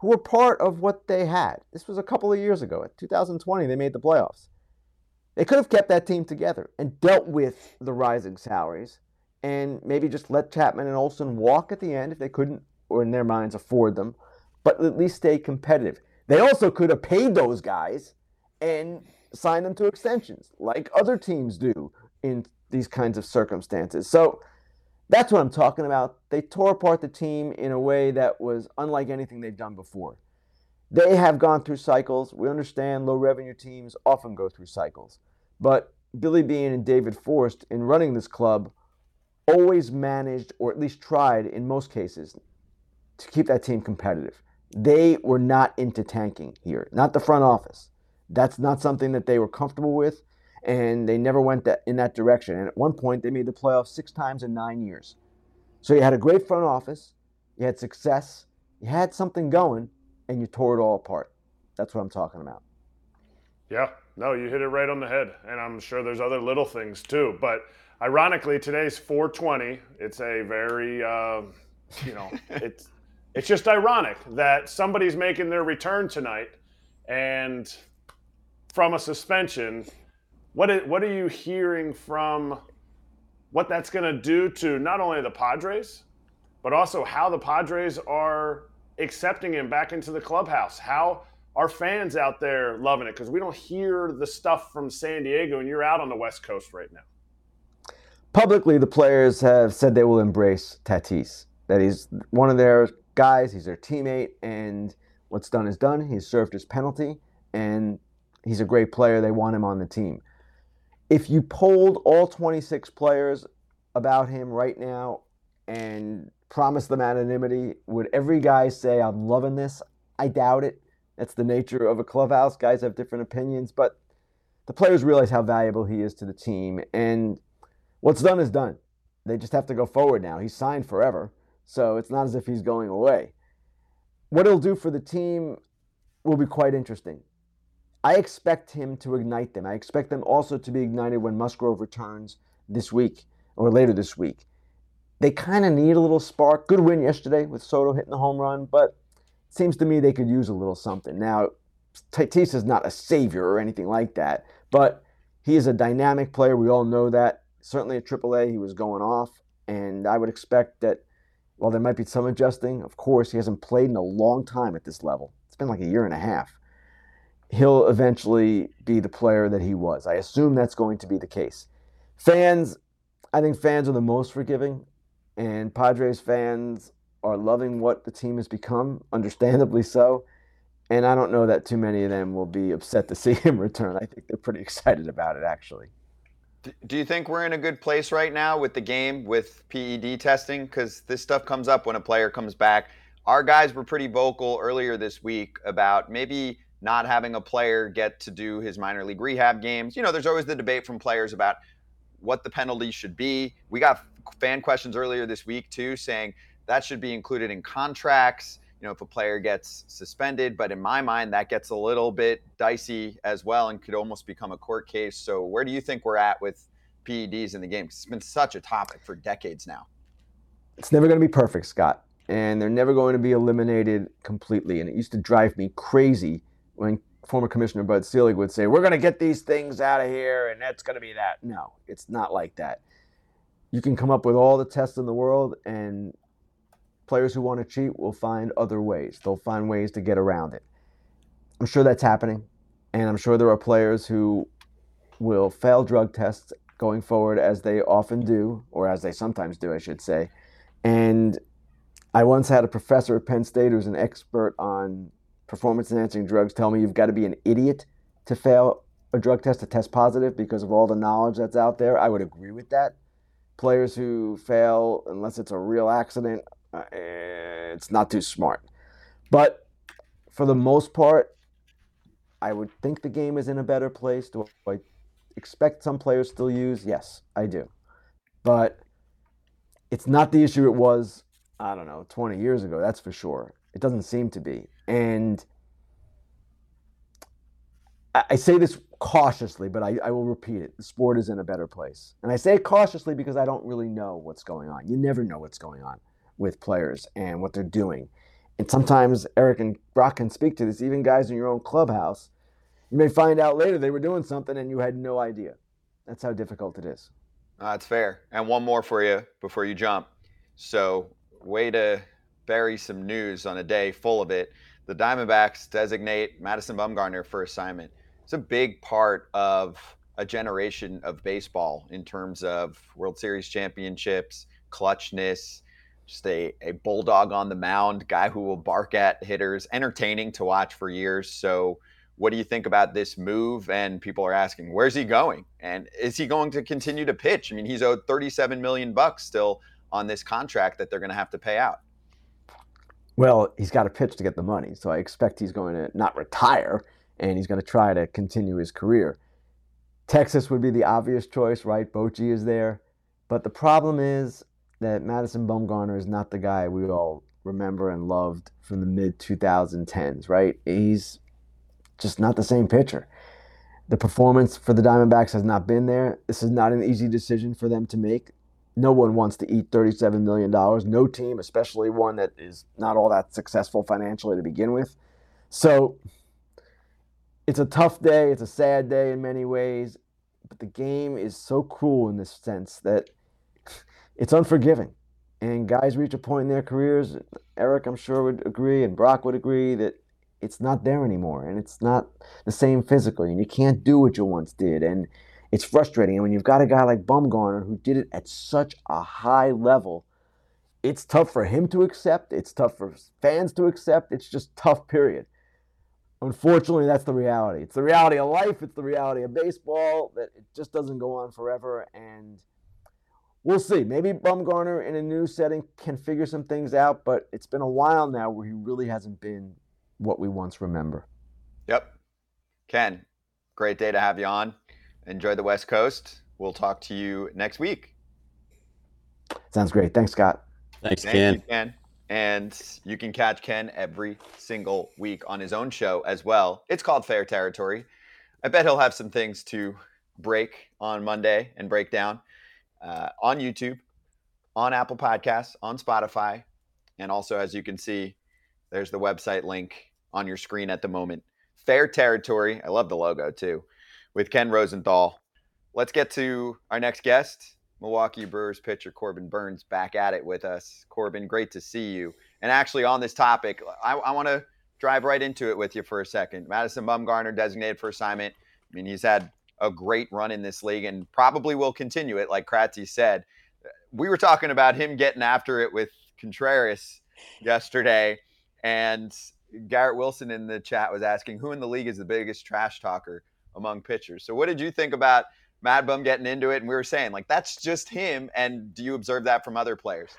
who were part of what they had. This was a couple of years ago. In 2020, they made the playoffs. They could have kept that team together and dealt with the rising salaries and maybe just let Chapman and Olson walk at the end if they couldn't, or in their minds, afford them, but at least stay competitive. They also could have paid those guys and signed them to extensions, like other teams do in these kinds of circumstances. So that's what I'm talking about. They tore apart the team in a way that was unlike anything they've done before. They have gone through cycles. We understand low revenue teams often go through cycles. But Billy Beane and David Forst, in running this club, always managed, or at least tried in most cases, to keep that team competitive. They were not into tanking here, not the front office. That's not something that they were comfortable with and they never went that, in that direction. And at one point, they made the playoffs six times in nine years. So you had a great front office, you had success, you had something going, and you tore it all apart. That's what I'm talking about. Yeah, no, you hit it right on the head, and I'm sure there's other little things too. But ironically, today's 420. It's a very, uh, you know, *laughs* it's it's just ironic that somebody's making their return tonight, and from a suspension, what is, what are you hearing from what that's going to do to not only the Padres, but also how the Padres are accepting him back into the clubhouse? How are fans out there loving it? Because we don't hear the stuff from San Diego, and you're out on the West Coast right now. Publicly, the players have said they will embrace Tatis. That he's one of their guys, he's their teammate, and what's done is done. He's served his penalty, and he's a great player. They want him on the team if you polled all 26 players about him right now and promised them anonymity, would every guy say, I'm loving this? I doubt it. That's the nature of a clubhouse. Guys have different opinions, but the players realize how valuable he is to the team. And what's done is done. They just have to go forward now. He's signed forever, so it's not as if he's going away. What he'll do for the team will be quite interesting. I expect him to ignite them. I expect them also to be ignited when Musgrove returns this week or later this week. They kind of need a little spark. Good win yesterday with Soto hitting the home run, but it seems to me they could use a little something. Now, Tatis is not a savior or anything like that, but he is a dynamic player. We all know that. Certainly at AAA, he was going off, and I would expect that while there might be some adjusting, of course, he hasn't played in a long time at this level. It's been like a year and a half he'll eventually be the player that he was. I assume that's going to be the case. Fans, I think fans are the most forgiving, and Padres fans are loving what the team has become, understandably so. And I don't know that too many of them will be upset to see *laughs* him return. I think they're pretty excited about it, actually. Do you think we're in a good place right now with the game with PED testing? Because this stuff comes up when a player comes back. Our guys were pretty vocal earlier this week about maybe not having a player get to do his minor league rehab games. You know, there's always the debate from players about what the penalty should be. We got fan questions earlier this week too saying that should be included in contracts, you know, if a player gets suspended, but in my mind that gets a little bit dicey as well and could almost become a court case. So where do you think we're at with PEDs in the game? It's been such a topic for decades now. It's never going to be perfect, Scott, and they're never going to be eliminated completely. And it used to drive me crazy when former Commissioner Bud Selig would say, We're going to get these things out of here and that's going to be that. No, it's not like that. You can come up with all the tests in the world, and players who want to cheat will find other ways. They'll find ways to get around it. I'm sure that's happening, and I'm sure there are players who will fail drug tests going forward, as they often do, or as they sometimes do, I should say. And I once had a professor at Penn State who's an expert on performance enhancing drugs tell me you've got to be an idiot to fail a drug test to test positive because of all the knowledge that's out there. I would agree with that. Players who fail, unless it's a real accident, uh, it's not too smart. But for the most part, I would think the game is in a better place. Do I expect some players still use? Yes, I do. But it's not the issue it was, I don't know, 20 years ago, that's for sure. It doesn't seem to be. And I say this cautiously, but I, I, will repeat it. The sport is in a better place. And I say it cautiously because I don't really know what's going on. You never know what's going on with players and what they're doing. And sometimes Eric and Brock can speak to this, even guys in your own clubhouse. You may find out later they were doing something and you had no idea. That's how difficult it is. Uh, that's fair. And one more for you before you jump. So, way to bury some news on a day full of it. The Diamondbacks designate Madison Bumgarner for assignment it's a big part of a generation of baseball in terms of World Series championships, clutchness, just a, a bulldog on the mound, guy who will bark at hitters, entertaining to watch for years. So, what do you think about this move? And people are asking, where's he going? And is he going to continue to pitch? I mean, he's owed 37 million bucks still on this contract that they're going to have to pay out. Well, he's got to pitch to get the money. So I expect he's going to not retire and he's going to try to continue his career. Texas would be the obvious choice, right? Bochy is there. But the problem is that Madison Bumgarner is not the guy we all remember and loved from the mid 2010s, right? He's just not the same pitcher. The performance for the Diamondbacks has not been there. This is not an easy decision for them to make. No one wants to eat $37 million. No team, especially one that is not all that successful financially to begin with. So it's a tough day. It's a sad day in many ways, but the game is so cruel in this sense that it's unforgiving. And guys reach a point in their careers. Eric, I'm sure, would agree, and Brock would agree that it's not there anymore, and it's not the same physically, and you can't do what you once did, and it's frustrating. And when you've got a guy like Bumgarner who did it at such a high level, it's tough for him to accept. It's tough for fans to accept. It's just tough. Period. Unfortunately, that's the reality. It's the reality of life. It's the reality of baseball that it just doesn't go on forever. And we'll see. Maybe Bumgarner in a new setting can figure some things out, but it's been a while now where he really hasn't been what we once remember. Yep. Ken, great day to have you on. Enjoy the West Coast. We'll talk to you next week. Sounds great. Thanks, Scott. Thanks, Thank Ken. You, Ken. And you can catch Ken every single week on his own show as well. It's called Fair Territory. I bet he'll have some things to break on Monday and break down uh, on YouTube, on Apple Podcasts, on Spotify. And also, as you can see, there's the website link on your screen at the moment. Fair Territory. I love the logo too, with Ken Rosenthal. Let's get to our next guest. Milwaukee Brewers pitcher Corbin Burnes, back at it with us. Corbin, great to see you. And actually, on this topic, I, I want to drive right into it with you for a second. Madison Bumgarner designated for assignment. I mean, he's had a great run in this league and probably will continue it, like Kratzy said. We were talking about him getting after it with Contreras yesterday, and Garrett Wilson in the chat was asking who in the league is the biggest trash talker among pitchers. So, what did you think about Mad Bum getting into it, and we were saying like that's just him. And do you observe that from other players?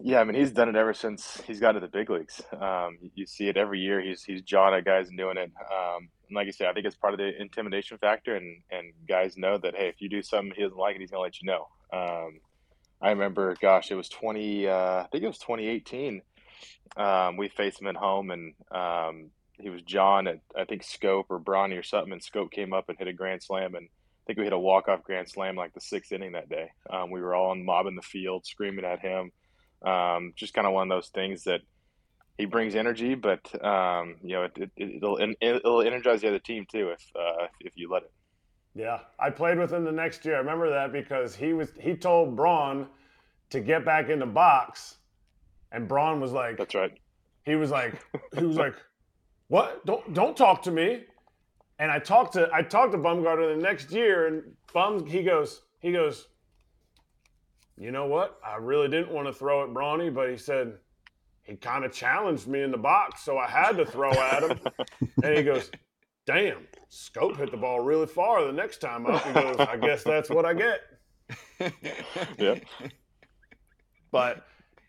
Yeah, I mean he's done it ever since he's got to the big leagues. Um, you see it every year. He's he's jawing at guys and doing it. Um, and like you said, I think it's part of the intimidation factor, and and guys know that hey, if you do something he doesn't like it, he's gonna let you know. Um, I remember, gosh, it was twenty. Uh, I think it was twenty eighteen. Um, we faced him at home, and um, he was John at I think Schoop or Bronny or something, and Schoop came up and hit a grand slam, and I think we hit a walk off grand slam like the sixth inning that day. Um, we were all mobbing the field, screaming at him. Um, just kind of one of those things that he brings energy, but um, you know it, will it, it'll energize the other team too if uh, if you let it. Yeah, I played with him the next year. I remember that because he was he told Braun to get back in the box, and Braun was like, "That's right." He was like, he was like, "What? Don't don't talk to me." And I talked to I talked to Bumgarner the next year, and Bum he goes he goes, you know what? I really didn't want to throw at Brawny, but he said he kind of challenged me in the box, so I had to throw at him. *laughs* and he goes, damn, Schoop hit the ball really far the next time up. He goes, I guess that's what I get. yeah. But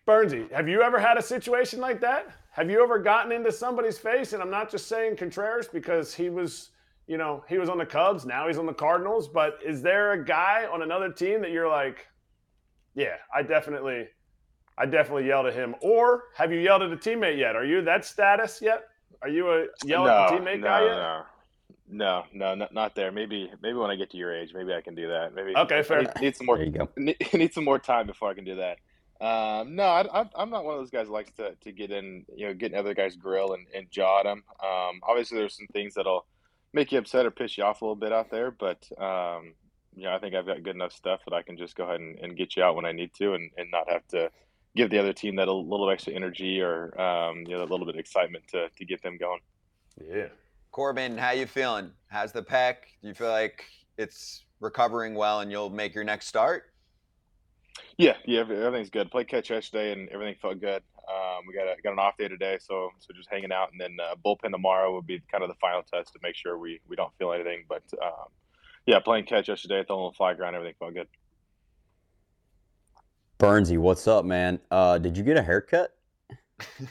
Burnesy, have you ever had a situation like that? Have you ever gotten into somebody's face? And I'm not just saying Contreras because he was, you know, he was on the Cubs. Now he's on the Cardinals. But is there a guy on another team that you're like, yeah, I definitely, I definitely yelled at him. Or have you yelled at a teammate yet? Are you that status yet? Are you a yell no, at the teammate no, guy yet? No. No, no, not, not there. Maybe, maybe when I get to your age, maybe I can do that. Maybe. Okay, fair. I need, need some more. There you go. *laughs* Need, need some more time before I can do that. Um, no, I, I, I'm not one of those guys who likes to, to get in, you know, get in other guys' grill and, and jaw at them. Um, obviously, there's some things that'll make you upset or piss you off a little bit out there, but um, you know, I think I've got good enough stuff that I can just go ahead and, and get you out when I need to, and, and not have to give the other team that a little extra energy or um, you know, a little bit of excitement to to get them going. Yeah. Corbin, how you feeling? How's the pec? Do you feel like it's recovering well and you'll make your next start? Yeah, yeah, everything's good. Played catch yesterday and everything felt good. Um, we got a, got an off day today, so so just hanging out, and then uh, bullpen tomorrow will be kind of the final test to make sure we we don't feel anything. But um, yeah, playing catch yesterday, throwing a fly ground, everything felt good. Burnesy, what's up, man? Uh, did you get a haircut?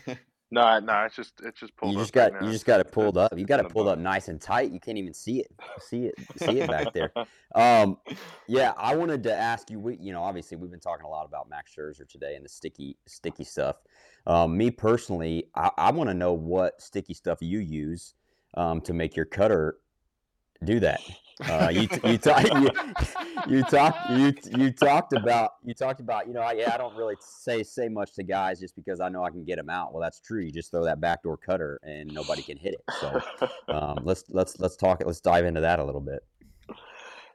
*laughs* No, no, it's just it's just pulled. You up just got right you just got it pulled up. You got it pulled up nice and tight. You can't even see it. See it. *laughs* See it back there. Um, yeah, I wanted to ask you. We, you know, obviously we've been talking a lot about Max Scherzer today and the sticky, sticky stuff. Um, me personally, I, I want to know what sticky stuff you use um, to make your cutter do that. Uh, you t- you, talk, *laughs* you you talked you you talked about you talked about you know I, yeah I don't really say say much to guys just because I know I can get them out. Well, that's true. You just throw that backdoor cutter and nobody can hit it. So *laughs* um, let's let's let's talk. it. Let's dive into that a little bit.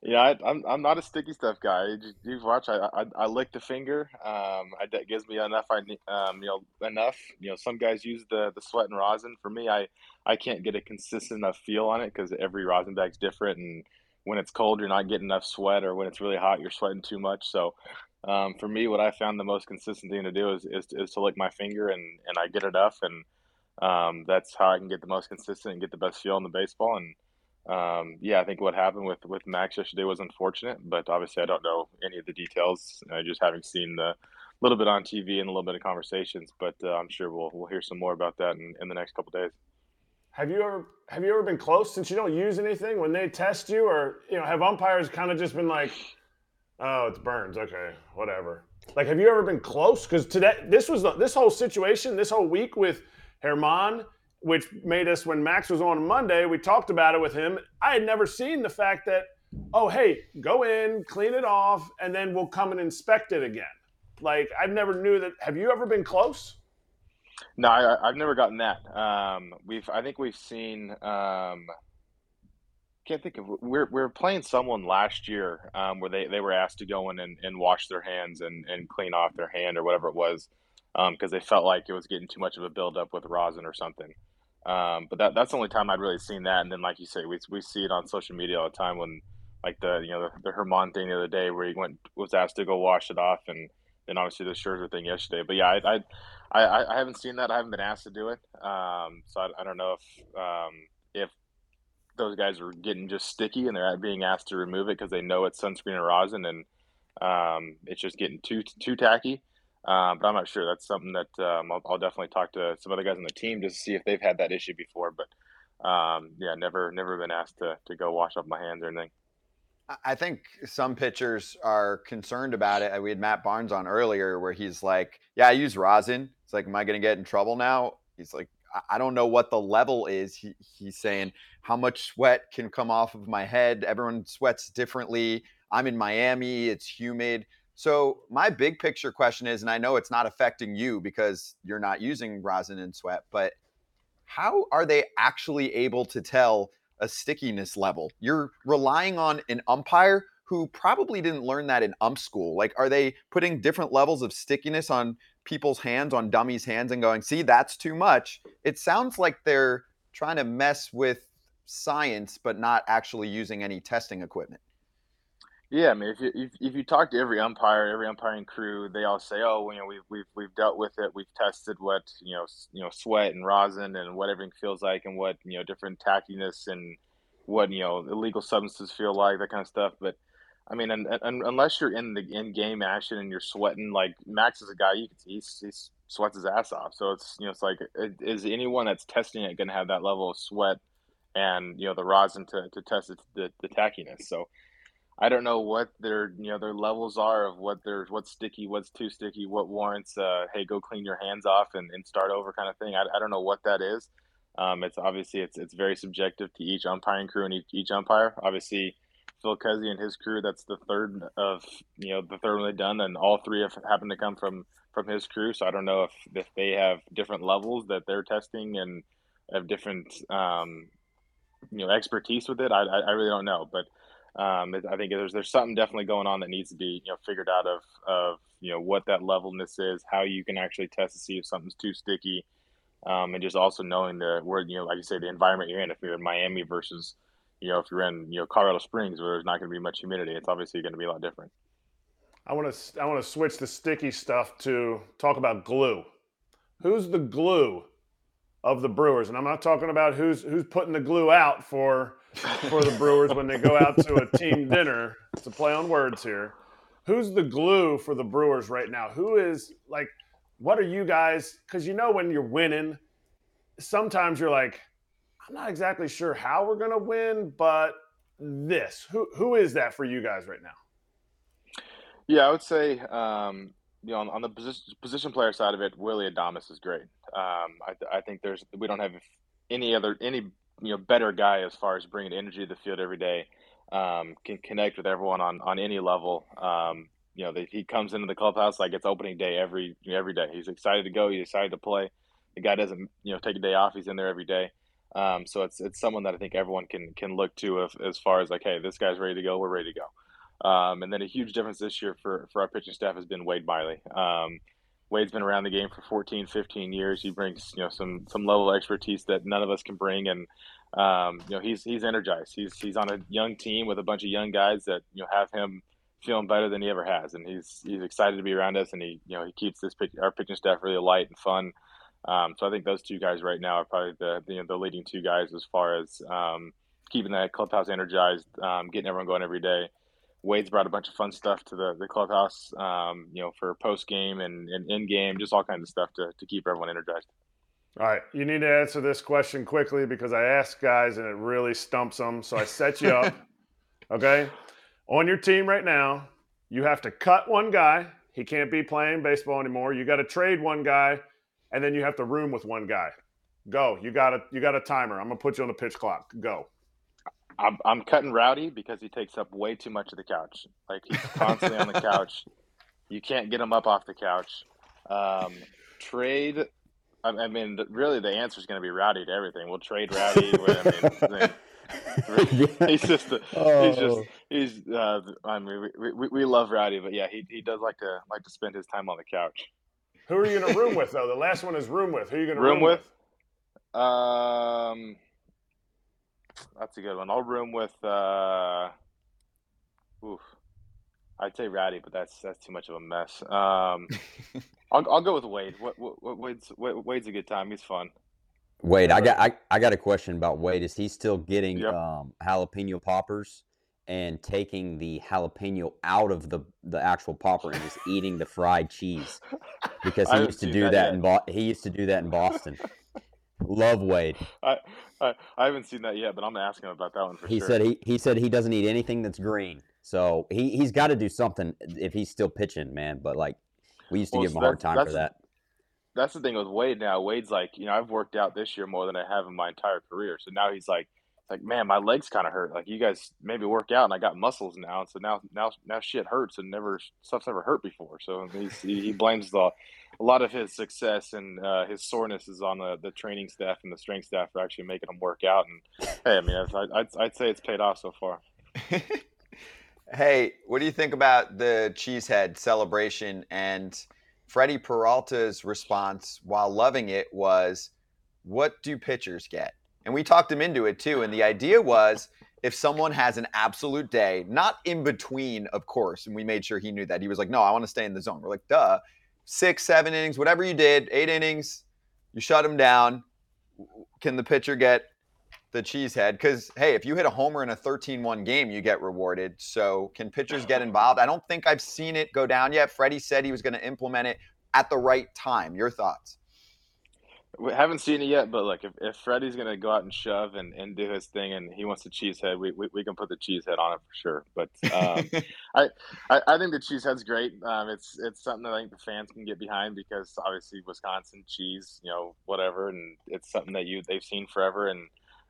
Yeah, I, I'm I'm not a sticky stuff guy. You watched. I, I I lick the finger. Um, I, that gives me enough. I um, you know, enough. You know, some guys use the the sweat and rosin. For me, I I can't get a consistent enough feel on it because every rosin bag's different, and when it's cold, you're not getting enough sweat, or when it's really hot, you're sweating too much. So, um, for me, what I found the most consistent thing to do is is, is to lick my finger, and and I get enough, and um, that's how I can get the most consistent and get the best feel in the baseball. And um, yeah, I think what happened with with Max yesterday was unfortunate, but obviously I don't know any of the details. Uh, just having seen the little bit on TV and a little bit of conversations, but uh, I'm sure we'll we'll hear some more about that in, in the next couple days. Have you ever have you ever been close since you don't use anything when they test you, or you know, have umpires kind of just been like, "Oh, it's Burnes, okay, whatever." Like, have you ever been close? Because today, this was the, this whole situation, this whole week with Germán, which made us when Max was on Monday, we talked about it with him. I had never seen the fact that, oh, hey, go in, clean it off, and then we'll come and inspect it again. Like, I've never knew that. Have you ever been close? No, I, I've never gotten that. Um, we've I think we've seen. Um, can't think of we're we are playing someone last year um, where they, they were asked to go in and, and wash their hands and, and clean off their hand or whatever it was because they felt like it was getting too much of a buildup with rosin or something. Um, but that that's the only time I'd really seen that. And then, like you say, we, we see it on social media all the time when, like the you know the, the Germán thing the other day where he went was asked to go wash it off, and then obviously the Scherzer thing yesterday. But yeah, I I, I, I haven't seen that. I haven't been asked to do it, um, so I, I don't know if um, if those guys are getting just sticky and they're being asked to remove it because they know it's sunscreen and rosin, and um, it's just getting too too tacky. Um, but I'm not sure. That's something that um, I'll, I'll, definitely talk to some other guys on the team just to see if they've had that issue before. But um, yeah, never never been asked to, to go wash up my hands or anything. I think some pitchers are concerned about it. We had Matt Barnes on earlier where he's like, Yeah, I use rosin. It's like, Am I going to get in trouble now? He's like, I don't know what the level is. He, he's saying, How much sweat can come off of my head? Everyone sweats differently. I'm in Miami, it's humid. So, my big picture question is, and I know it's not affecting you because you're not using rosin and sweat, but how are they actually able to tell a stickiness level? You're relying on an umpire who probably didn't learn that in ump school. Like, are they putting different levels of stickiness on people's hands, on dummies' hands, and going, see, that's too much? It sounds like they're trying to mess with science, but not actually using any testing equipment. Yeah, I mean, if you if, if you talk to every umpire, every umpiring crew, they all say, "Oh, you know, we've we've we've dealt with it. We've tested what you know, you know, sweat and rosin and what everything feels like, and what you know, different tackiness and what you know, illegal substances feel like, that kind of stuff." But I mean, and, and, unless you're in the in game action and you're sweating, like Max is a guy you can see, he, sweats his ass off. So it's you know, it's like, is anyone that's testing it going to have that level of sweat and you know the rosin to to test the the tackiness? So I don't know what their you know their levels are of what there's what's sticky, what's too sticky, what warrants uh, hey go clean your hands off and, and start over kind of thing. I, I don't know what that is. Um, it's obviously it's it's very subjective to each umpiring crew and each, each umpire. Obviously, Phil Cuzzi and his crew. That's the third of you know the third one they've done, and all three have happened to come from from his crew. So I don't know if if they have different levels that they're testing and have different um, you know expertise with it. I I really don't know, but um, I think there's there's something definitely going on that needs to be you know figured out of of you know what that levelness is, how you can actually test to see if something's too sticky, um, and just also knowing the where you know like you say the environment you're in. If you're in Miami versus you know if you're in you know Colorado Springs where there's not going to be much humidity, it's obviously going to be a lot different. I want to I want to switch the sticky stuff to talk about glue. Who's the glue of the Brewers? And I'm not talking about who's who's putting the glue out for for the Brewers when they go out to a team dinner. to play on words here. Who's the glue for the Brewers right now? Who is like, what are you guys? Because you know, when you're winning, sometimes you're like, I'm not exactly sure how we're going to win, but this. Who, who is that for you guys right now? Yeah, I would say, um, you know, on, on the position, position, player side of it, Willy Adames is great. Um, I, I think there's we don't have any other any you know better guy as far as bringing energy to the field every day. Um, can connect with everyone on on any level. Um, you know, he comes into the clubhouse like it's opening day every every day. He's excited to go. He's excited to play. The guy doesn't you know take a day off. He's in there every day. Um, so it's it's someone that I think everyone can can look to if, as far as like, hey, this guy's ready to go. We're ready to go. Um, and then a huge difference this year for for our pitching staff has been Wade Miley. Um, Wade's been around the game for 14, 15 years. He brings you know some some level of expertise that none of us can bring, and um, you know he's he's energized. He's he's on a young team with a bunch of young guys that you know have him feeling better than he ever has, and he's he's excited to be around us, and he you know he keeps this pitch, our pitching staff really light and fun. Um, so I think those two guys right now are probably the the, you know, the leading two guys as far as um, keeping that clubhouse energized, um, getting everyone going every day. Wade's brought a bunch of fun stuff to the, the clubhouse, um, you know, for post game and, and in game, just all kinds of stuff to, to keep everyone energized. All right, you need to answer this question quickly because I asked guys and it really stumps them. So I set you up. *laughs* okay, on your team right now, you have to cut one guy. He can't be playing baseball anymore. You got to trade one guy, and then you have to room with one guy. Go. You got a you got a timer. I'm gonna put you on the pitch clock. Go. I'm, I'm cutting Rowdy because he takes up way too much of the couch. Like he's constantly on the *laughs* couch. You can't get him up off the couch. Um, trade. I, I mean, the, really, the answer is going to be Rowdy to everything. We'll trade Rowdy. I mean, *laughs* he's just, a, he's just, oh. he's. Uh, I mean, we, we, we love Rowdy, but yeah, he, he does like to like to spend his time on the couch. Who are you in a room with though? The last one is room with. Who are you going to room, room with? with? Um. That's a good one. I'll room with. Uh, oof. I'd say Ratty, but that's that's too much of a mess. Um, *laughs* I'll, I'll go with Wade. What, what, Wade's Wade's a good time. He's fun. Wade, I got I, I got a question about Wade. Is he still getting yep. um, jalapeno poppers and taking the jalapeno out of the the actual popper and just eating the fried cheese? *laughs* Because he used to do that, that in Bo- he used to do that in Boston. *laughs* Love Wade. I, I, I haven't seen that yet, but I'm gonna ask him about that one for he sure. said he he said he doesn't eat anything that's green, so he he's got to do something if he's still pitching, man. But like we used to well, give him a hard time for that. That's the thing with Wade now. Wade's like, you know, I've worked out this year more than I have in my entire career. So now he's like, like, man, my legs kind of hurt. Like you guys maybe work out, and I got muscles now, and so now now now shit hurts, and never stuff's never hurt before. So he blames the a lot of his success and uh, his soreness is on the, the training staff and the strength staff for actually making him work out. And hey, I mean, I'd, I'd, I'd say it's paid off so far. *laughs* hey, what do you think about the cheesehead celebration and Freddie Peralta's response while loving it was, "What do pitchers get?" And we talked him into it too. And the idea was if someone has an absolute day, not in between, of course, and we made sure he knew that. He was like, no, I want to stay in the zone. We're like, duh, six, seven innings, whatever you did, eight innings, you shut him down. Can the pitcher get the cheesehead? Because, hey, if you hit a homer in a 13 1 game, you get rewarded. So, can pitchers get involved? I don't think I've seen it go down yet. Freddie said he was going to implement it at the right time. Your thoughts? We haven't seen it yet, but like if, if Freddie's gonna go out and shove and, and do his thing and he wants the cheese head, we, we, we can put the cheese head on it for sure. But um, *laughs* I, I, I think the cheese head's great. Um, it's it's something that I think the fans can get behind because obviously Wisconsin cheese, you know, whatever, and it's something that you they've seen forever and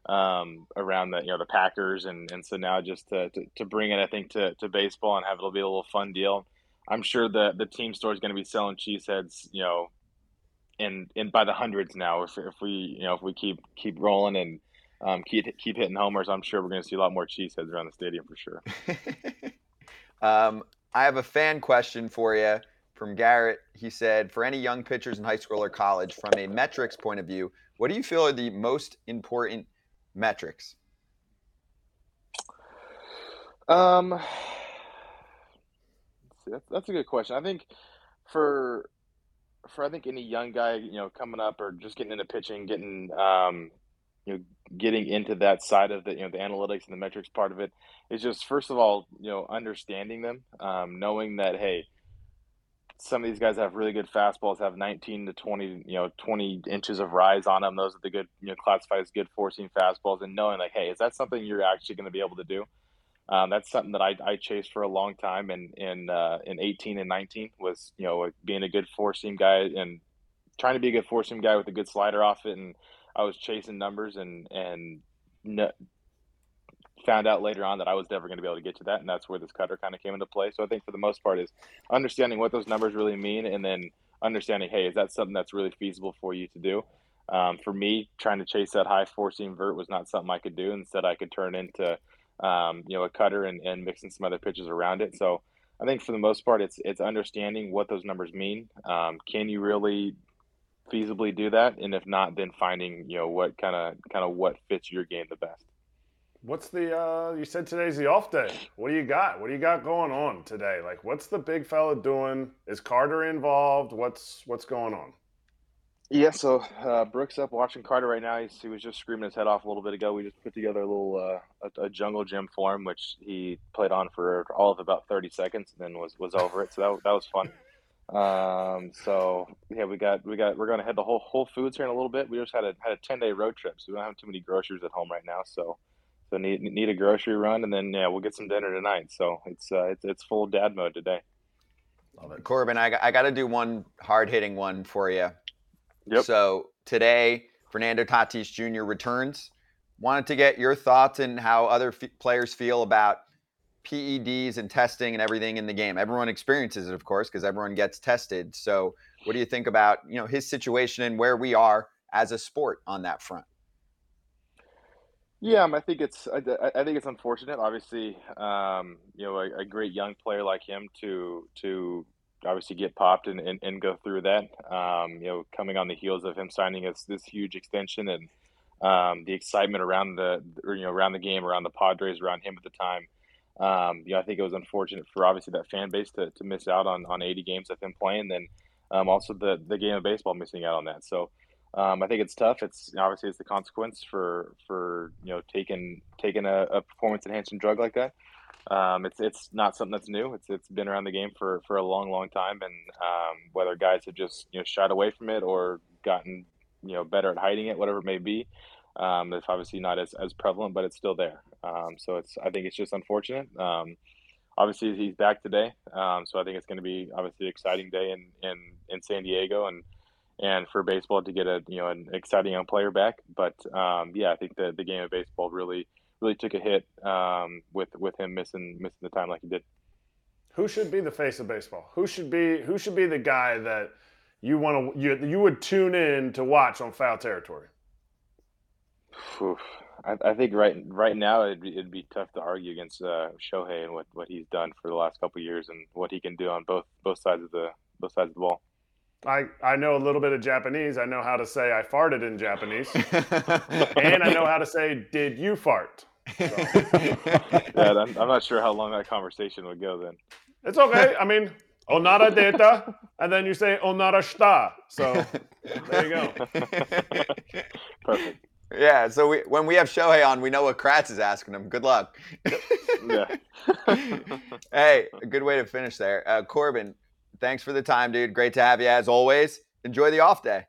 um, around the you know the Packers and, and so now just to, to, to bring it I think to, to baseball and have it'll be a little fun deal. I'm sure the the team store is going to be selling cheese heads, you know, in in by the hundreds now. If, if we you know if we keep keep rolling and um, keep keep hitting homers, I'm sure we're going to see a lot more cheeseheads around the stadium for sure. *laughs* um, I have a fan question for you from Garrett. He said, for any young pitchers in high school or college, from a metrics point of view, what do you feel are the most important metrics? Um, *sighs* that's, that's a good question. I think for for I think any young guy, you know, coming up or just getting into pitching, getting um, you know, getting into that side of the you know the analytics and the metrics part of it is just first of all, you know, understanding them, um, knowing that hey, some of these guys have really good fastballs, have 19 to 20, you know, 20 inches of rise on them. Those are the good, you know, classified as good seam fastballs, and knowing like, hey, is that something you're actually going to be able to do? Um, that's something that I, I chased for a long time, and in uh, in 18 and 19 was you know being a good four seam guy and trying to be a good four seam guy with a good slider off it, and I was chasing numbers and and found out later on that I was never going to be able to get to that, and that's where this cutter kind of came into play. So I think for the most part is understanding what those numbers really mean, and then understanding, hey, is that something that's really feasible for you to do? Um, for me, trying to chase that high four seam vert was not something I could do. Instead, I could turn into um, you know, a cutter and, and mixing some other pitches around it. So I think for the most part, it's it's understanding what those numbers mean. Um, can you really feasibly do that? And if not, then finding you know what kind of kind of what fits your game the best. What's the uh, you said today's the off day? What do you got? What do you got going on today? Like, what's the big fella doing? Is Carter involved? What's what's going on? Yeah, so uh, Brooke's up watching Carter right now. He's, he was just screaming his head off a little bit ago. We just put together a little uh, a, a, jungle gym for him, which he played on for all of about thirty seconds, and then was was over it. So that that was fun. Um, so yeah, we got we got we're gonna head to Whole Whole Foods here in a little bit. We just had a had a ten day road trip, so we don't have too many groceries at home right now. So so need need a grocery run, and then yeah, we'll get some dinner tonight. So it's uh, it's it's full dad mode today. Love it, Corbin. I I got to do one hard hitting one for you. Yep. So today, Fernando Tatis Jr. returns. Wanted to get your thoughts and how other f- players feel about PEDs and testing and everything in the game. Everyone experiences it, of course, because everyone gets tested. So, what do you think about you know his situation and where we are as a sport on that front? Yeah, um, I think it's I, I think it's unfortunate. Obviously, um, you know, a, a, great young player like him to to obviously get popped and, and, and go through that. Um, you know, coming on the heels of him signing us this huge extension and um, the excitement around the or, you know around the game, around the Padres, around him at the time. Um, you know, I think it was unfortunate for obviously that fan base to, to miss out on, on 80 games of him playing, then um, also the the game of baseball missing out on that. So um, I think it's tough. It's obviously it's the consequence for for you know taking taking a, a performance enhancing drug like that. Um, it's it's not something that's new. It's it's been around the game for, for a long, long time, and um, whether guys have just you know shied away from it or gotten you know better at hiding it, whatever it may be, um, it's obviously not as, as prevalent, but it's still there. Um, so it's I think it's just unfortunate. Um, obviously, he's back today, um, so I think it's going to be obviously an exciting day in, in, in San Diego and and for baseball to get a you know an exciting young player back. But yeah, I think the the game of baseball really really took a hit um, with with him missing missing the time like he did. Who should be the face of baseball? Who should be who should be the guy that you want to you, you would tune in to watch on foul territory? I, I, think right right now it'd be, it'd be tough to argue against uh, Shohei and what, what he's done for the last couple years and what he can do on both both sides of the both sides of the ball. I, I know a little bit of Japanese. I know how to say I farted in Japanese. *laughs* and I know how to say, did you fart? So. *laughs* yeah, I'm, I'm not sure how long that conversation would go then. It's okay. I mean, onara data, and then you say onara shta. So there you go. *laughs* Perfect. Yeah, so we, when we have Shohei on, we know what Kratz is asking him. Good luck. Yeah. hey, a good way to finish there. Uh, Corbin, thanks for the time, dude. Great to have you as always. Enjoy the off day.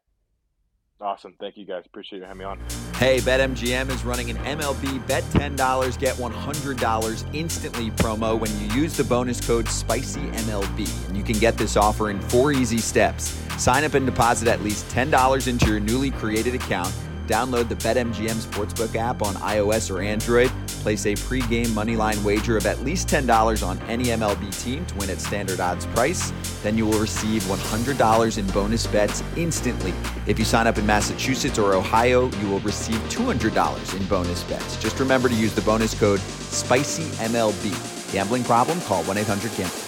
Awesome. Thank you guys. Appreciate you having me on. Hey, BetMGM is running an MLB Bet $10, get $100 instantly promo when you use the bonus code SPICYMLB. And you can get this offer in four easy steps. Sign up and deposit at least $10 into your newly created account. Download the BetMGM Sportsbook app on iOS or Android. Place a pregame moneyline wager of at least $10 on any MLB team to win at standard odds price. Then you will receive $100 in bonus bets instantly. If you sign up in Massachusetts or Ohio, you will receive $200 in bonus bets. Just remember to use the bonus code SPICYMLB. Gambling problem? Call 1 800 GAMBLER.